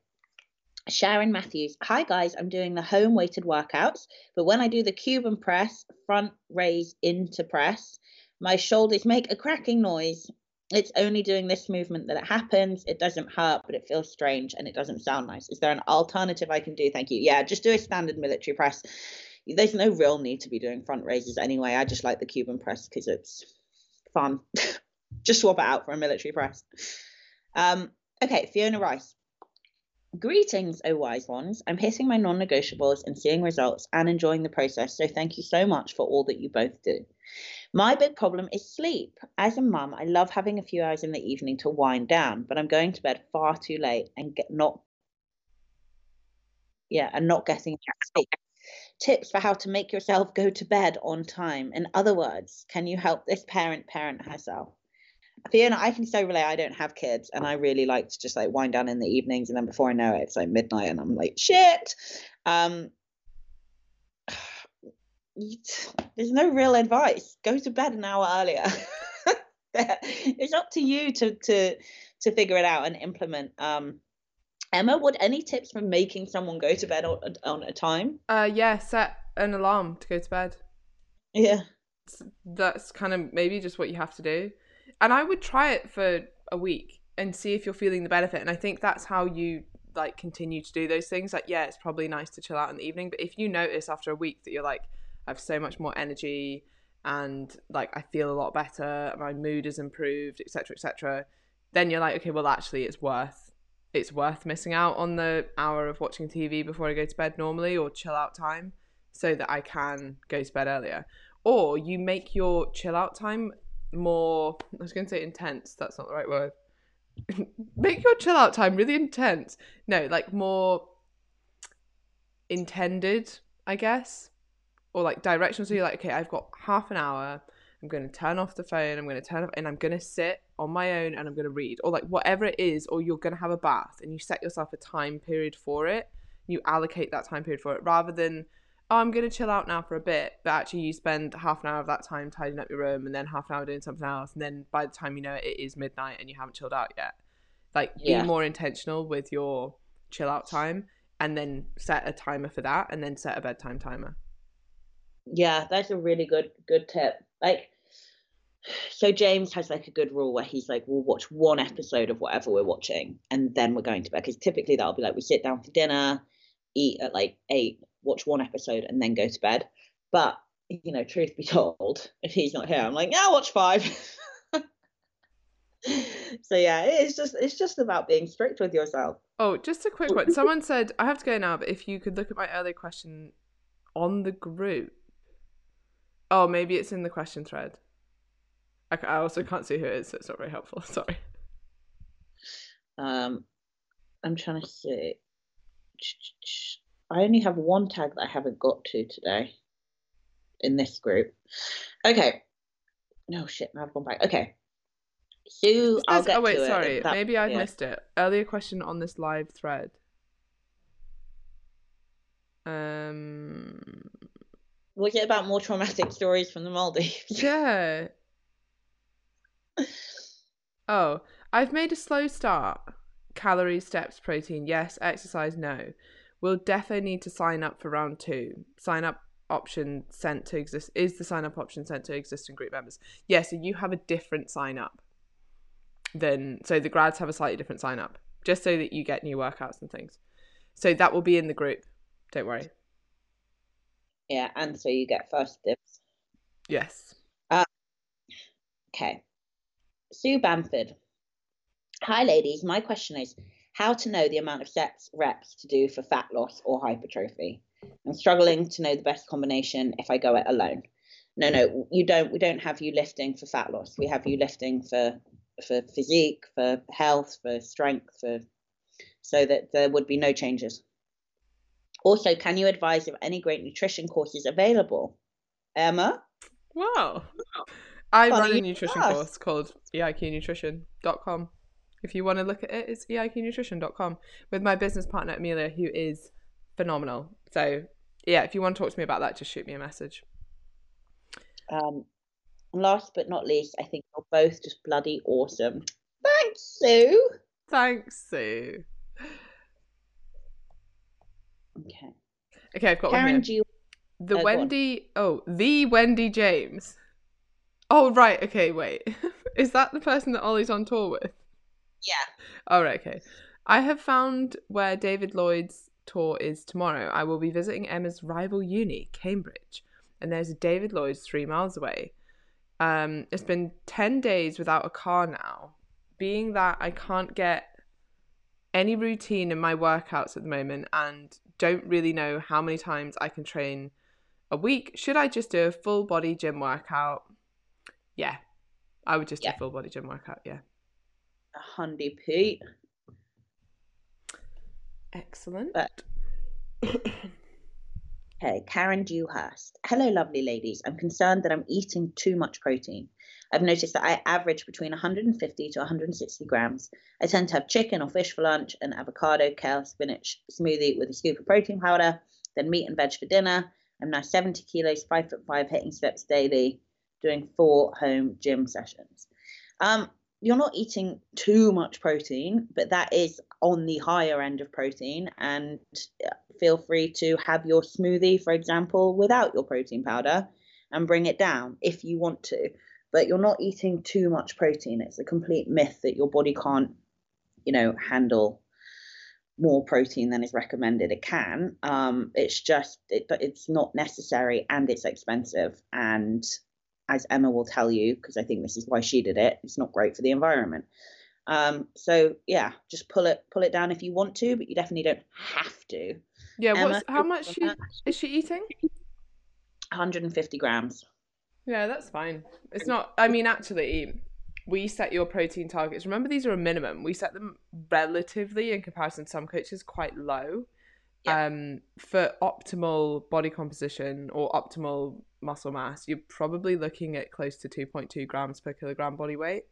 B: Sharon Matthews. Hi guys, I'm doing the home weighted workouts, but when I do the Cuban press, front raise into press, my shoulders make a cracking noise. It's only doing this movement that it happens. It doesn't hurt, but it feels strange and it doesn't sound nice. Is there an alternative I can do? Thank you. Yeah, just do a standard military press. There's no real need to be doing front raises anyway. I just like the Cuban press because it's fun. just swap it out for a military press. Um, okay, Fiona Rice. Greetings, oh wise ones. I'm hitting my non negotiables and seeing results and enjoying the process, so thank you so much for all that you both do. My big problem is sleep. As a mum, I love having a few hours in the evening to wind down, but I'm going to bed far too late and get not yeah, and not getting sleep. Tips for how to make yourself go to bed on time. In other words, can you help this parent parent herself? Fiona, I can so relate. I don't have kids, and I really like to just like wind down in the evenings, and then before I know it, it's like midnight, and I'm like, shit. Um, there's no real advice. Go to bed an hour earlier. it's up to you to to to figure it out and implement. Um, Emma, what any tips for making someone go to bed on, on a time?
A: Uh, yeah, set an alarm to go to bed.
B: Yeah,
A: That's kind of maybe just what you have to do. And I would try it for a week and see if you're feeling the benefit. And I think that's how you like continue to do those things. Like, yeah, it's probably nice to chill out in the evening, but if you notice after a week that you're like, I have so much more energy and like I feel a lot better, my mood has improved, etc., etc., then you're like, okay, well, actually, it's worth it's worth missing out on the hour of watching TV before I go to bed normally or chill out time so that I can go to bed earlier. Or you make your chill out time more I was going to say intense, that's not the right word. make your chill out time really intense. No, like more intended, I guess. Or like directional so you're like, okay, I've got half an hour. I'm going to turn off the phone. I'm going to turn off and I'm going to sit on my own and I'm going to read or like whatever it is or you're going to have a bath and you set yourself a time period for it. You allocate that time period for it rather than oh, I'm going to chill out now for a bit, but actually you spend half an hour of that time tidying up your room and then half an hour doing something else. And then by the time you know it, it is midnight and you haven't chilled out yet. Like,
B: Yeah.
A: be more intentional with your chill out time and then set a timer for that and then set a bedtime timer.
B: yeah, that's a really good good tip. Like, so James has like a good rule where he's like, we'll watch one episode of whatever we're watching, and then we're going to bed. Because typically that'll be like we sit down for dinner, eat at like eight, watch one episode, and then go to bed. But you know, truth be told, if he's not here, I'm like, yeah, I'll watch five. so yeah, it's just it's just about being strict with yourself.
A: Oh, just a quick one. Someone said, I have to go now, but if you could look at my earlier question on the group. Oh, maybe it's in the question thread. I, I also can't see who it is, so it's not very helpful. Sorry.
B: Um, I'm trying to see. I only have one tag that I haven't got to today in this group. Okay. No shit, now I've gone back. Okay.
A: It
B: I'll get
A: oh, wait,
B: to
A: sorry.
B: That-
A: Maybe I
B: yeah.
A: missed it. Earlier question on this live thread. Um.
B: Was it about more traumatic stories from the Maldives?
A: Yeah. Oh, I've made a slow start. Calories, steps, protein, yes. Exercise, no. We'll definitely need to sign up for round two. Sign up option sent to exist is the sign up option sent to existing group members. Yeah, so you have a different sign up than so the grads have a slightly different sign up just so that you get new workouts and things. So that will be in the group. Don't worry.
B: Yeah, and so you get first dibs.
A: Yes.
B: Uh, okay. Sue Bamford. Hi, ladies. My question is how to know the amount of sets, reps to do for fat loss or hypertrophy. I'm struggling to know the best combination if I go it alone. No, no, you don't. We don't have you lifting for fat loss. We have you lifting for for physique, for health, for strength, for so that there would be no changes. Also, can you advise of any great nutrition courses available? Emma?
A: Wow. I
B: Funny
A: run a nutrition course called eiqnutrition.com. If you want to look at it, it's eiqnutrition.com with my business partner Amelia, who is phenomenal. So yeah, if you want to talk to me about that, just shoot me a message.
B: Um, last but not least, I think you're both just bloody awesome. Thanks, Sue.
A: Thanks, Sue.
B: Okay.
A: Okay, I've got one
B: Karen,
A: here.
B: do you
A: The
B: on.
A: Wendy, oh, the Wendy James. Oh right, okay, wait. is that the person that Ollie's on tour with?
B: Yeah.
A: All right, okay. I have found where David Lloyd's tour is tomorrow. I will be visiting Emma's rival uni, Cambridge, and there's a David Lloyd's three miles away. Um, it's been ten days without a car now. Being that I can't get any routine in my workouts at the moment and don't really know how many times I can train a week, should I just do a full body gym workout? Yeah, I would just
B: Yeah.
A: do a full body gym workout. Yeah.
B: A hundy Pete?
A: Excellent.
B: But- Okay, Karen Dewhurst. Hello, lovely ladies. I'm concerned that I'm eating too much protein. I've noticed that I average between 150 to 160 grams. I tend to have chicken or fish for lunch, an avocado, kale, spinach smoothie with a scoop of protein powder, then meat and veg for dinner. I'm now 70 kilos, five foot five, hitting steps daily, doing four home gym sessions. Um, you're not eating too much protein, but that is on the higher end of protein. And uh, feel free to have your smoothie, for example, without your protein powder and bring it down if you want to. But you're not eating too much protein. It's a complete myth that your body can't, you know, handle more protein than is recommended. It can. Um, it's just it, it's not necessary and it's expensive. And as Emma will tell you, because I think this is why she did it, it's not great for the environment. Um, so yeah, just pull it pull it down if you want to, but you definitely don't have to.
A: Yeah,
B: Emma,
A: what's how much she, is she eating?
B: 150 grams.
A: Yeah, that's fine. It's not. I mean, actually, we set your protein targets. Remember, these are a minimum. We set them relatively, in comparison to some coaches, quite low.
B: Yeah.
A: Um, for optimal body composition or optimal muscle mass, you're probably looking at close to 2.2 grams per kilogram body weight.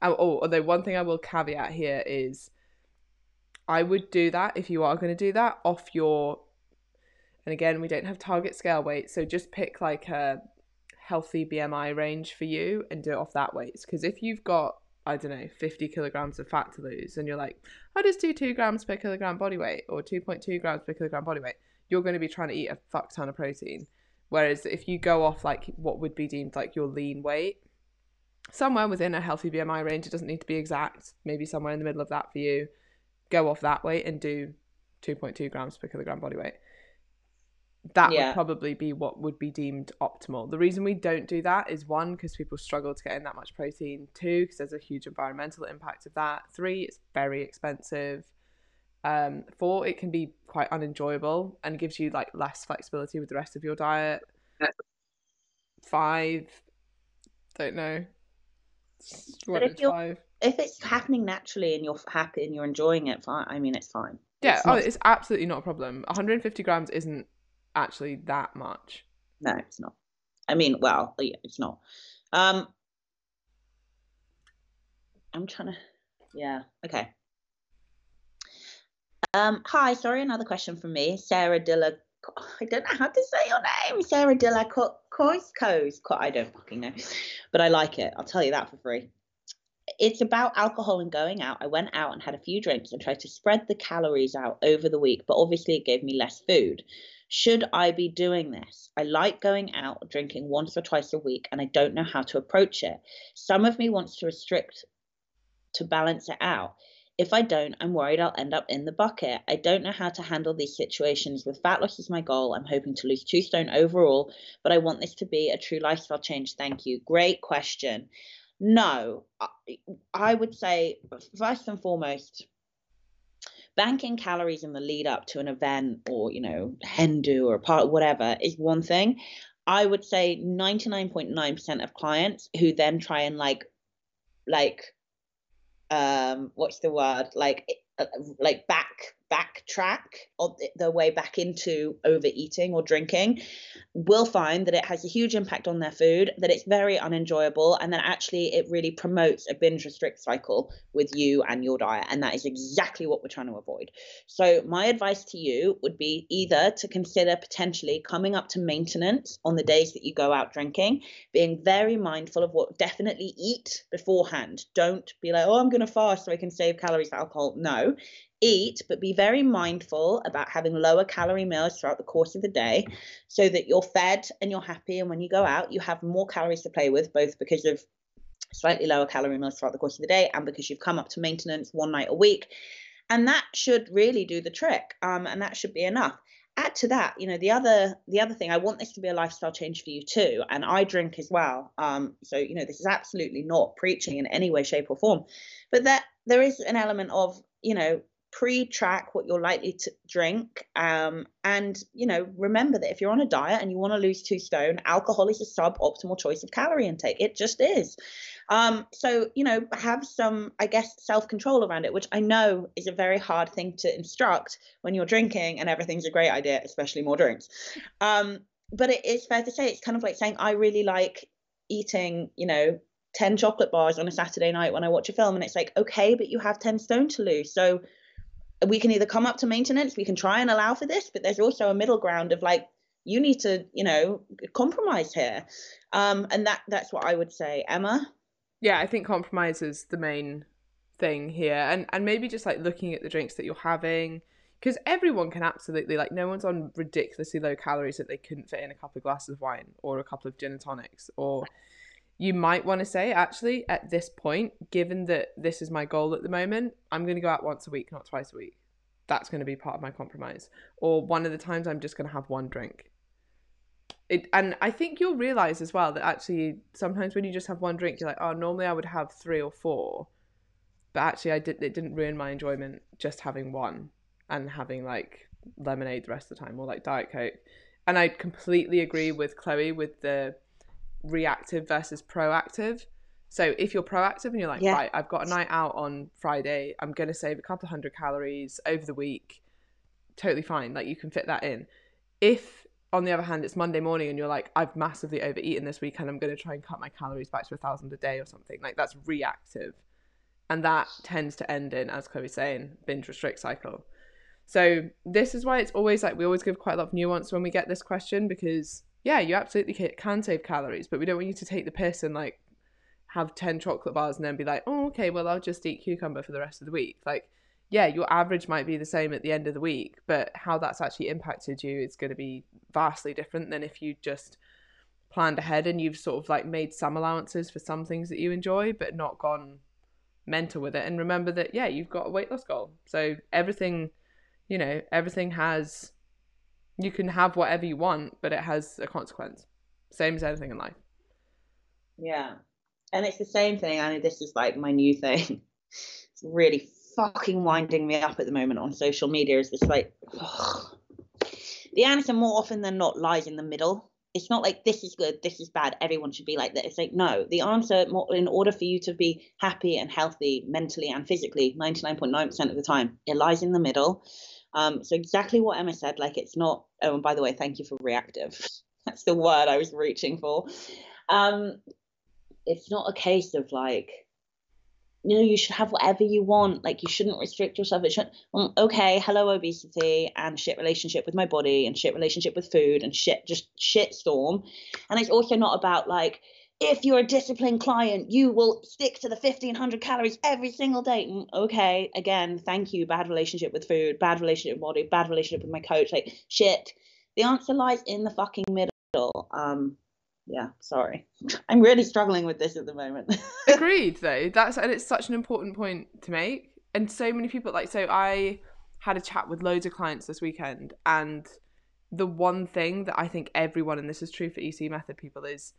A: Oh, oh, although one thing I will caveat here is, I would do that if you are going to do that off your. And again, we don't have target scale weight, so just pick like a healthy BMI range for you and do it off that weight. Because if you've got, I don't know, 50 kilograms of fat to lose and you're like, I just do two grams per kilogram body weight or 2.2 grams per kilogram body weight, you're going to be trying to eat a fuck ton of protein. Whereas if you go off like what would be deemed like your lean weight, somewhere within a healthy BMI range, it doesn't need to be exact, maybe somewhere in the middle of that for you, go off that weight and do 2.2 grams per kilogram body weight that
B: Yeah.
A: would probably be what would be deemed optimal. The reason we don't do that is one, because people struggle to get in that much protein. Two, because there's a huge environmental impact of that. Three, it's very expensive. Um, four, it can be quite unenjoyable and gives you like less flexibility with the rest of your diet. Five, don't know. What
B: if you're-
A: five?
B: If it's happening naturally and you're happy and you're enjoying it, fine. I mean, it's fine.
A: Yeah,
B: It's
A: oh,
B: not-
A: it's absolutely not a problem. 150 grams isn't actually that much.
B: no, it's not. I mean, well, yeah, it's not. Um, I'm trying to. Yeah. Okay. Um, hi, sorry, another question from me. Sarah Dilla. I don't know how to say your name. Sarah Dilla Coiscos. I don't fucking know, but I like it. I'll tell you that for free. It's about alcohol and going out. I went out and had a few drinks and tried to spread the calories out over the week, but obviously it gave me less food. Should I be doing this? I like going out drinking once or twice a week and I don't know how to approach it. Some of me wants to restrict to balance it out. If I don't, I'm worried I'll end up in the bucket. I don't know how to handle these situations. With fat loss is my goal. I'm hoping to lose two stone overall, but I want this to be a true lifestyle change. Thank you. Great question. No, I would say, first and foremost, banking calories in the lead up to an event or, you know, hen do or a part, whatever, is one thing. I would say 99.9% of clients who then try and like, like, um, what's the word? Like, uh, like back backtrack on their way back into overeating or drinking will find that it has a huge impact on their food that it's very unenjoyable and that actually it really promotes a binge restrict cycle with you and your diet. And that is exactly what we're trying to avoid. So my advice to you would be either to consider potentially coming up to maintenance on the days that you go out drinking being very mindful of what definitely eat beforehand. Don't be like oh i'm going to fast so i can save calories alcohol. No eat, but be very mindful about having lower calorie meals throughout the course of the day so that you're fed and you're happy. And when you go out, you have more calories to play with, both because of slightly lower calorie meals throughout the course of the day and because you've come up to maintenance one night a week. And that should really do the trick. Um, and that should be enough. Add to that, you know, the other the other thing, I want this to be a lifestyle change for you too. And I drink as well. Um, so, you know, this is absolutely not preaching in any way, shape, or form. But that there is an element of, you know, pre-track what you're likely to drink um, and you know remember that if you're on a diet and you want to lose two stone alcohol is a suboptimal choice of calorie intake. It just is. Um, so you know have some i guess self-control around it which i know is a very hard thing to instruct when you're drinking and everything's a great idea especially more drinks. Um, but it is fair to say it's kind of like saying i really like eating you know 10 chocolate bars on a saturday night when i watch a film and it's like okay but you have 10 stone to lose. So we can either come up to maintenance, we can try and allow for this, but there's also a middle ground of like, you need to, you know, compromise here. Um, and that that's what I would say. Emma?
A: Yeah, I think compromise is the main thing here. And and maybe just like looking at the drinks that you're having. Because everyone can absolutely like no one's on ridiculously low calories that they couldn't fit in a couple of glasses of wine or a couple of gin and tonics or you might want to say actually at this point given that this is my goal at the moment i'm going to go out once a week not twice a week. That's going to be part of my compromise. Or one of the times i'm just going to have one drink. It and i think you'll realize as well that actually sometimes when you just have one drink you're like oh normally i would have three or four. But actually i did it didn't ruin my enjoyment just having one and having like lemonade the rest of the time or like diet coke. And i completely agree with chloe with the reactive versus proactive. So if you're proactive and you're like, yeah. right, I've got a night out on Friday, I'm going to save a couple hundred calories over the week, totally fine. Like you can fit that in. If on the other hand, it's Monday morning and you're like, I've massively overeaten this week and I'm going to try and cut my calories back to a thousand a day or something, like that's reactive. And that tends to end in, as Chloe's saying, binge restrict cycle. So this is why it's always like we always give quite a lot of nuance when we get this question because yeah, you absolutely can save calories, but we don't want you to take the piss and like have 10 chocolate bars and then be like, oh, okay, well, I'll just eat cucumber for the rest of the week. Like, yeah, your average might be the same at the end of the week, but how that's actually impacted you is going to be vastly different than if you just planned ahead and you've sort of like made some allowances for some things that you enjoy, but not gone mental with it. And remember that, yeah, you've got a weight loss goal. So everything, you know, everything has you can have whatever you want, but it has a consequence. Same as anything in life.
B: Yeah. And it's the same thing. I this is like my new thing. it's really fucking winding me up at the moment on social media. Is this like ugh. the answer more often than not lies in the middle. It's not like this is good, this is bad, everyone should be like that. It's like no, the answer more, in order for you to be happy and healthy mentally and physically, 99.9% of the time, it lies in the middle. Um, so exactly what Emma said, like it's not. Oh, and by the way, thank you for reactive. That's the word I was reaching for. Um, it's not a case of like, you know, you should have whatever you want. Like you shouldn't restrict yourself. It should. Well, okay, hello obesity and shit relationship with my body and shit relationship with food and shit just shit storm. And it's also not about like if you're a disciplined client, you will stick to the 1500 calories every single day. Mm, okay, again, thank you. Bad relationship with food, bad relationship with body, bad relationship with my coach. Like, shit. The answer lies in the fucking middle. Um, yeah, sorry. I'm really struggling with this at the moment.
A: Agreed, though. That's and it's such an important point to make. and so many people like so I had a chat with loads of clients this weekend and the one thing that I think everyone and this is true for EC method people is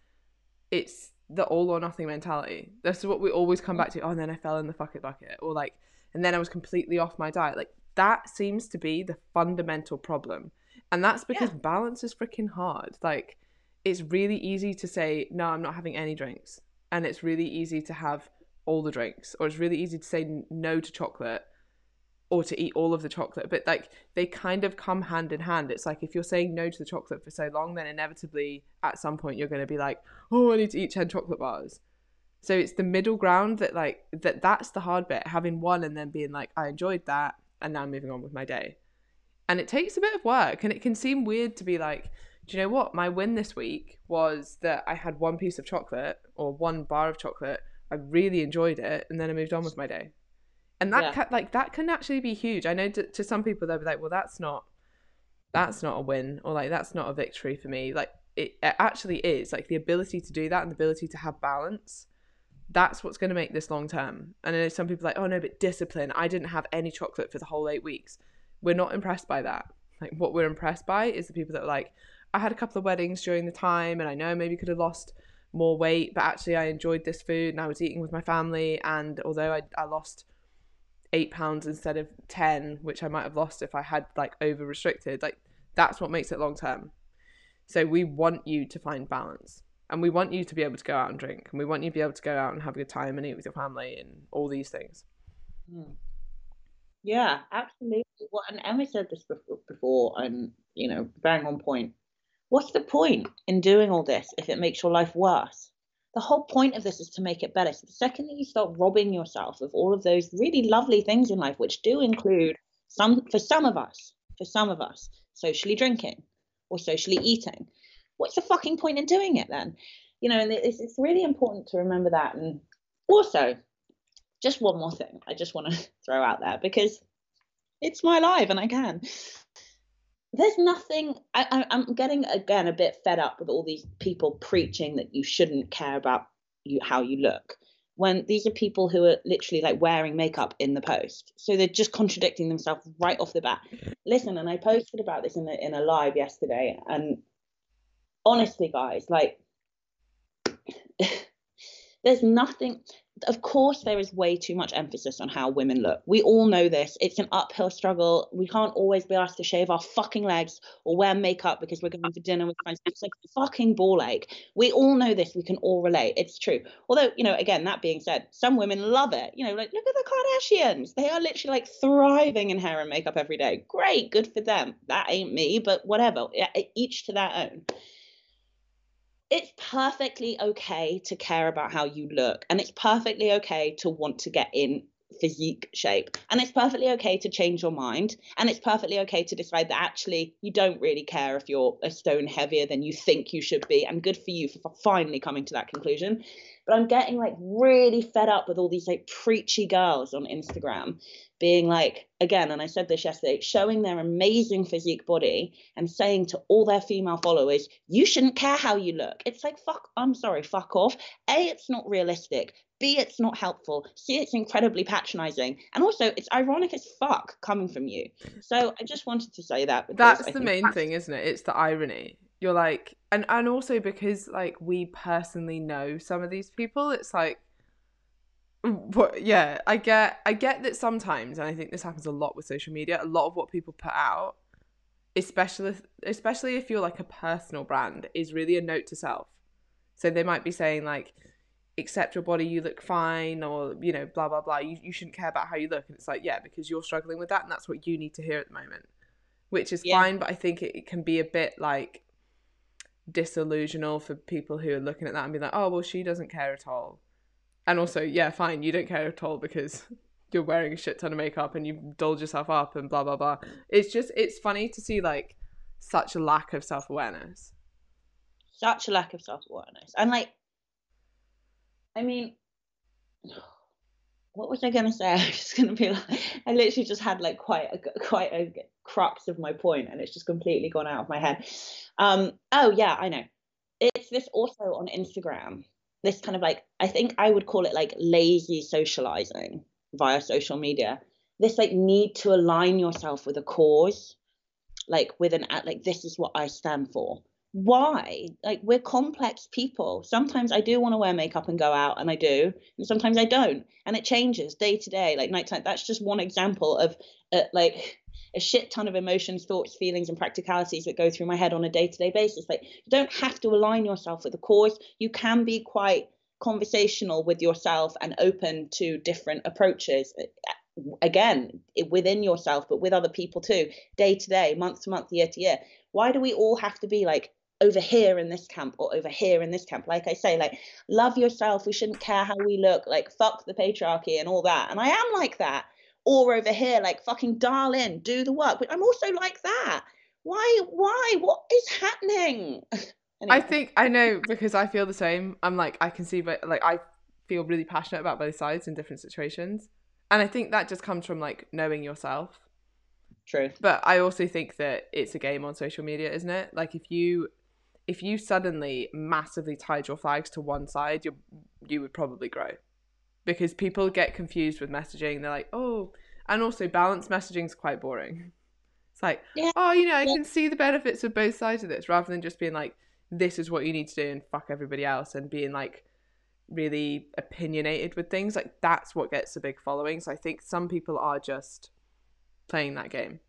A: it's the all or nothing mentality. That's what we always come back to. Oh, and then I fell in the fuck it bucket, or like, and then I was completely off my diet. Like that seems to be the fundamental problem, and that's because yeah. balance is freaking hard. Like it's really easy to say no, I'm not having any drinks, and it's really easy to have all the drinks, or it's really easy to say no to chocolate or to eat all of the chocolate but like they kind of come hand in hand. It's like if you're saying no to the chocolate for so long then inevitably at some point you're going to be like oh i need to eat 10 chocolate bars. So it's the middle ground that like that that's the hard bit having one and then being like i enjoyed that and now moving on with my day. And it takes a bit of work and it can seem weird to be like do you know what? My win this week was that i had one piece of chocolate or one bar of chocolate i really enjoyed it and then i moved on with my day and that yeah. can, like that can actually be huge. I know to, to some people they'll be like well that's not that's not a win or like that's not a victory for me. Like it, it actually is. Like the ability to do that and the ability to have balance that's what's going to make this long term. And I know some people like oh no but discipline. I didn't have any chocolate for the whole eight weeks. We're not impressed by that. Like what we're impressed by is the people that are like i had a couple of weddings during the time and i know maybe could have lost more weight but actually i enjoyed this food and i was eating with my family and although i, I lost eight pounds instead of 10 which i might have lost if i had like over restricted. Like that's what makes it long term. So we want you to find balance and we want you to be able to go out and drink and we want you to be able to go out and have a good time and eat with your family and all these things.
B: Hmm. yeah absolutely. Well, and emma said this before and you know bang on point. What's the point in doing all this if it makes your life worse the whole point of this is to make it better. So the second that you start robbing yourself of all of those really lovely things in life, which do include some for some of us, for some of us, socially drinking or socially eating, what's the fucking point in doing it then? You know, and it's, it's really important to remember that. And also, just one more thing I just want to throw out there because it's my life and I can there's nothing I, am getting again a bit fed up with all these people preaching that you shouldn't care about you how you look when these are people who are literally like wearing makeup in the post. So they're just contradicting themselves right off the bat. Listen and i posted about this in a, in a live yesterday and honestly guys like there's nothing of course there is way too much emphasis on how women look. We all know this. It's an uphill struggle. We can't always be asked to shave our fucking legs or wear makeup because we're going for dinner with friends. It's like fucking ball ache. We all know this. We can all relate. It's true. Although you know again that being said some women love it. You know like look at the kardashians. They are literally like thriving in hair and makeup every day. Great. Good for them. That ain't me but whatever. Each to their own it's perfectly okay to care about how you look and it's perfectly okay to want to get in physique shape and it's perfectly okay to change your mind and it's perfectly okay to decide that actually you don't really care if you're a stone heavier than you think you should be and good for you for finally coming to that conclusion but i'm getting like really fed up with all these like preachy girls on instagram being like, again, and I said this yesterday, showing their amazing physique body and saying to all their female followers, you shouldn't care how you look. It's like, fuck, I'm sorry, fuck off. A, it's not realistic. B, it's not helpful. C, it's incredibly patronizing. And also, it's ironic as fuck coming from you. So I just wanted to say that.
A: That's the main that's... thing, isn't it? It's the irony. You're like, and, and also because like we personally know some of these people, it's like, what yeah i get i get that sometimes and i think this happens a lot with social media a lot of what people put out especially especially if you're like a personal brand is really a note to self so they might be saying like accept your body you look fine or you know blah blah blah you, you shouldn't care about how you look and it's like yeah because you're struggling with that and that's what you need to hear at the moment which is yeah. fine but i think it, it can be a bit like disillusional for people who are looking at that and be like oh well she doesn't care at all and also, yeah, fine, you don't care at all because you're wearing a shit ton of makeup and you've dolled yourself up and blah blah blah. It's just it's funny to see like such a lack of self awareness.
B: Such a lack of self awareness. And like I mean what was I gonna say? I was just gonna be like I literally just had like quite a quite a crux of my point and it's just completely gone out of my head. Um oh yeah, I know. It's this also on Instagram this kind of like I think I would call it like lazy socializing. via social media. This like need to align yourself with a cause, like with an like this is what I stand for. Why? Like we're complex people. Sometimes I do want to wear makeup and go out, and I do, and sometimes I don't, and it changes day to day, like nighttime. That's just one example of uh, like a shit ton of emotions, thoughts, feelings, and practicalities that go through my head on a day to day basis. Like, you don't have to align yourself with the cause. You can be quite conversational with yourself and open to different approaches. Again, within yourself, but with other people too, day to day, month to month, year to year. Why do we all have to be like over here in this camp or over here in this camp? Like I say, like, love yourself. We shouldn't care how we look. Like, fuck the patriarchy and all that. And I am like that or over here like fucking dial in do the work but i'm also like that why why what is happening
A: anyway. i think i know because i feel the same i'm like i can see but like i feel really passionate about both sides in different situations and i think that just comes from like knowing yourself
B: true
A: but i also think that it's a game on social media isn't it like if you if you suddenly massively tied your flags to one side you you would probably grow because people get confused with messaging. They're like, oh, and also balanced messaging is quite boring. It's like, yeah. oh, you know, I yeah. can see the benefits of both sides of this, rather than just being like, this is what you need to do and fuck everybody else, and being like really opinionated with things. Like that's what gets a big following. So I think some people are just playing that game.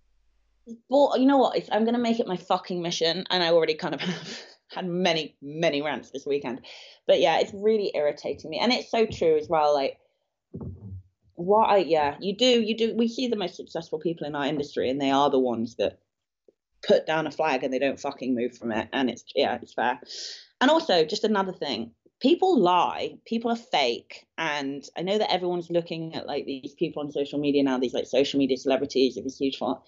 B: Well, you know what? If I'm gonna make it my fucking mission, and I already kind of have had many, many rants this weekend. But yeah, it's really irritating me. And it's so true as well. Like, what I, yeah, you do, you do. We see the most successful people in our industry, and they are the ones that put down a flag and they don't fucking move from it. And it's, yeah, it's fair. And also, just another thing people lie people are fake and i know that everyone's looking at like these people on social media now these like social media celebrities of this huge font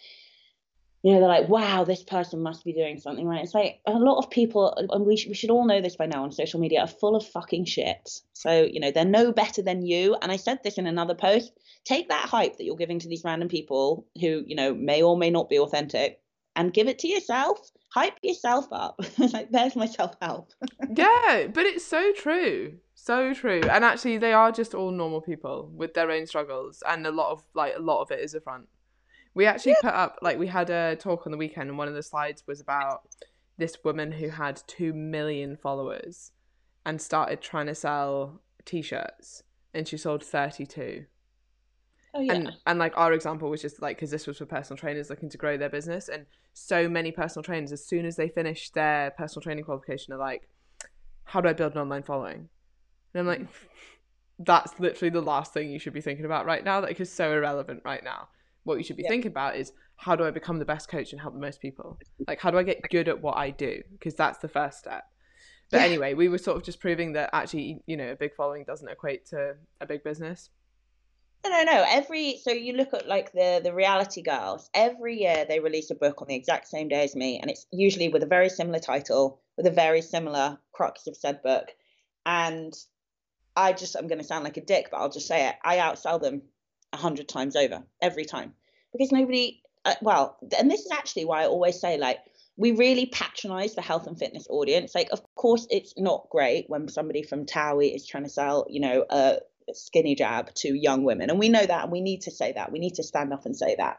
B: you know, they're like, wow, this person must be doing something right. It's like a lot of people, and we, sh- we should all know this by now on social media, are full of fucking shit. So, you know, they're no better than you. And I said this in another post take that hype that you're giving to these random people who, you know, may or may not be authentic and give it to yourself. Hype yourself up. it's like, there's my self help.
A: yeah, but it's so true. So true. And actually, they are just all normal people with their own struggles. And a lot of, like, a lot of it is a front. We actually yeah. put up like we had a talk on the weekend, and one of the slides was about this woman who had two million followers and started trying to sell t-shirts, and she sold thirty-two.
B: Oh, yeah.
A: And and like our example was just like because this was for personal trainers looking to grow their business, and so many personal trainers as soon as they finish their personal training qualification are like, how do I build an online following? And I'm like, mm. that's literally the last thing you should be thinking about right now. Like, is so irrelevant right now what you should be yeah. thinking about is how do I become the best coach and help the most people? Like, how do I get good at what I do? Because that's the first step. But yeah. anyway, we were sort of just proving that actually, you know, a big following doesn't equate to a big business.
B: No, no, no. Every so you look at like the the reality girls. Every year they release a book on the exact same day as me, and it's usually with a very similar title, with a very similar crux of said book. And I just I'm going to sound like a dick, but I'll just say it. I outsell them a hundred times over every time because nobody. Uh, well, and this is actually why I always say like we really patronize the health and fitness audience. Like, of course, it's not great when somebody from Towie is trying to sell, you know, a skinny jab to young women, and we know that, and we need to say that. We need to stand up and say that.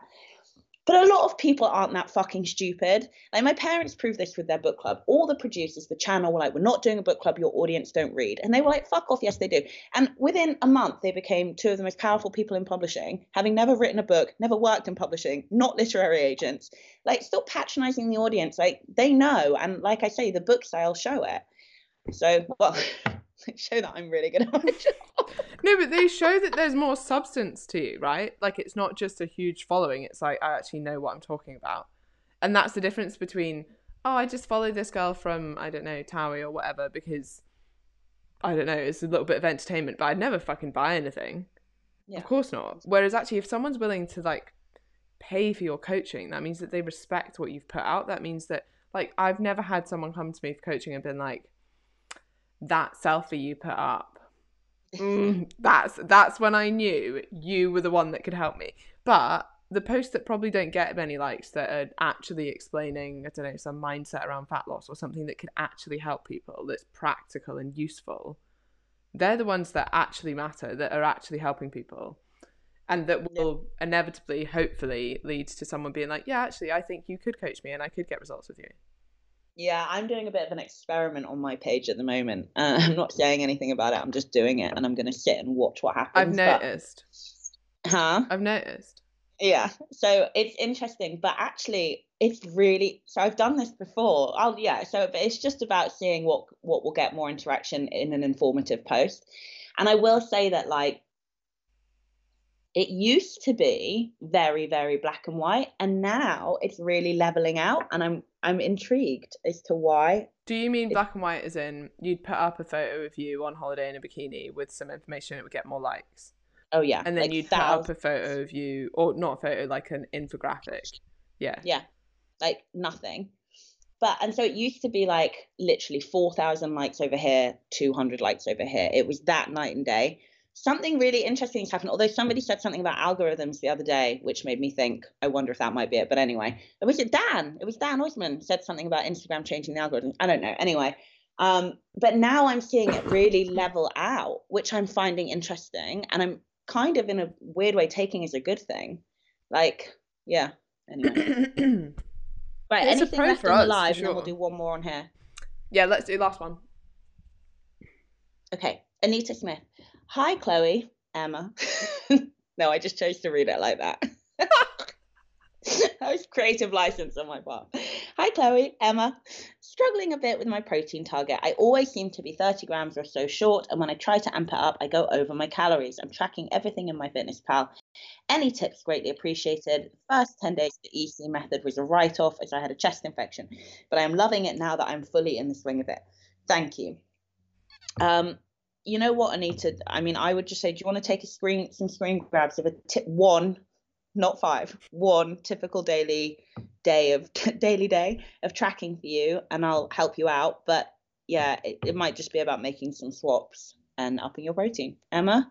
B: But a lot of people aren't that fucking stupid. Like my parents proved this with their book club. All the producers, the channel were like, "We're not doing a book club. Your audience don't read." And they were like, "Fuck off." Yes, they do. And within a month, they became two of the most powerful people in publishing, having never written a book, never worked in publishing, not literary agents. Like, stop patronizing the audience. Like they know, and like I say, the book sales show it. So, well, show that I'm really good at my job.
A: no, but they show that there's more substance to you, right? Like it's not just a huge following. It's like I actually know what I'm talking about, and that's the difference between oh, I just follow this girl from I don't know Towie or whatever because I don't know it's a little bit of entertainment, but I'd never fucking buy anything. Yeah. Of course not. Whereas actually, if someone's willing to like pay for your coaching, that means that they respect what you've put out. That means that like I've never had someone come to me for coaching and been like, that selfie you put up. Mm, that's that's when i knew you were the one that could help me. But the posts that probably don't get many likes that are actually explaining i don't know some mindset around fat loss or something that could actually help people that's practical and useful they're the ones that actually matter that are actually helping people. And that will inevitably, hopefully, lead to someone being like, "Yeah, actually, I think you could coach me, and I could get results with you."
B: Yeah, I'm doing a bit of an experiment on my page at the moment. Uh, I'm not saying anything about it. I'm just doing it, and I'm going to sit and watch what happens.
A: I've noticed.
B: But, huh?
A: I've noticed.
B: Yeah. So it's interesting, but actually, it's really. So I've done this before. Oh yeah. So it's just about seeing what what will get more interaction in an informative post, and I will say that like it used to be very very black and white and now it's really leveling out and i'm i'm intrigued as to why.
A: Do you mean black and white as in you'd put up a photo of you on holiday in a bikini with some information it would get more likes?
B: Oh yeah.
A: And then like you'd thousands. put up a photo of you or not a photo like an infographic. Yeah.
B: Yeah. Like nothing. But and so it used to be like literally 4000 likes over here 200 likes over here. It was that night and day something really interesting has happened. Although somebody said something about algorithms the other day, which made me think, I wonder if that might be it. But anyway, it was it Dan. It was Dan Oisman said something about Instagram changing the algorithm. I don't know. Anyway, um, but now I'm seeing it really level out, which I'm finding interesting, and I'm kind of in a weird way taking as a good thing. Like, yeah. Anyway. right. It's anything left on the live, sure. and then we'll do one more on here.
A: Yeah, let's do last one.
B: Okay, Anita Smith. Hi, Chloe, Emma. no, I just chose to read it like that. that was creative license on my part. Hi, Chloe, Emma. Struggling a bit with my protein target. I always seem to be 30 grams or so short, and when I try to amp it up, I go over my calories. I'm tracking everything in MyFitnessPal. Any tips greatly appreciated. First 10 days of the EC method was a write off as I had a chest infection, but I am loving it now that I'm fully in the swing of it. Thank you. Um, you know what, Anita? I mean, I would just say, do you want to take a screen, some screen grabs of a tip one, not five, one typical daily day of daily day of tracking for you, and I'll help you out. But yeah, it, it might just be about making some swaps and upping your protein. Emma.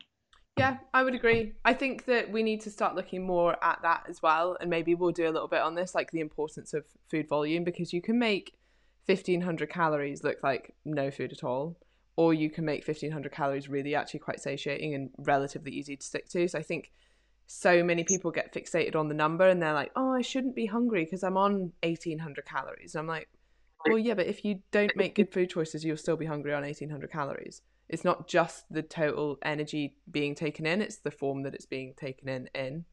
A: Yeah, I would agree. I think that we need to start looking more at that as well. And maybe we'll do a little bit on this, like the importance of food volume, because you can make 1500 calories look like no food at all or you can make 1500 calories really actually quite satiating and relatively easy to stick to. So I think so many people get fixated on the number and they're like, oh, I shouldn't be hungry because I'm on 1800 calories. And I'm like, well, yeah, but if you don't make good food choices, you'll still be hungry on 1800 calories. It's not just the total energy being taken in, it's the form that it's being taken in in.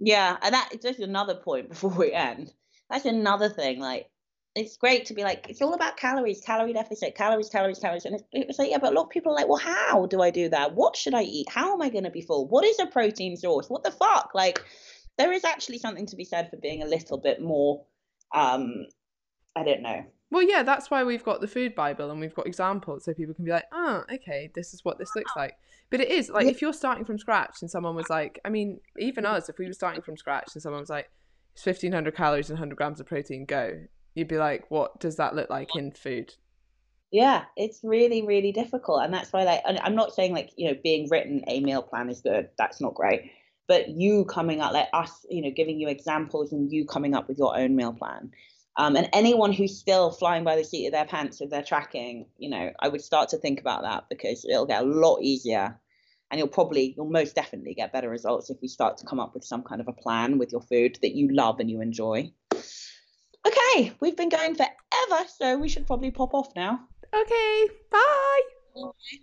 B: Yeah, and that just another point before we end. That's another thing. Like, it's great to be like, it's all about calories, calorie deficit, calories, calories, calories. And it's, like, yeah, but a lot of people are like, well, how do I do that? What should I eat? How am I going to be full? What is a protein source? What the fuck? Like, there is actually something to be said for being a little bit more, um, I don't know.
A: Well, yeah, that's why we've got the food Bible and we've got examples so people can be like, oh, okay, this is what this looks like. But it is like if you're starting from scratch and someone was like, I mean, even us, if we were starting from scratch and someone was like, it's 1500 calories and 100 grams of protein, go you'd be like, what does that look like in food?
B: Yeah, it's really, really difficult. And that's why, like, I'm not saying, like, you know, being written a meal plan is good. That's not great. But you coming up, like us, you know, giving you examples and you coming up with your own meal plan. Um, and anyone who's still flying by the seat of their pants with their tracking, you know, I would start to think about that because it'll get a lot easier and you'll probably you'll most definitely get better results if you start to come up with some kind of a plan with your food that you love and you enjoy Okay, we've been going forever, so we should probably pop off now.
A: Okay, bye. Bye.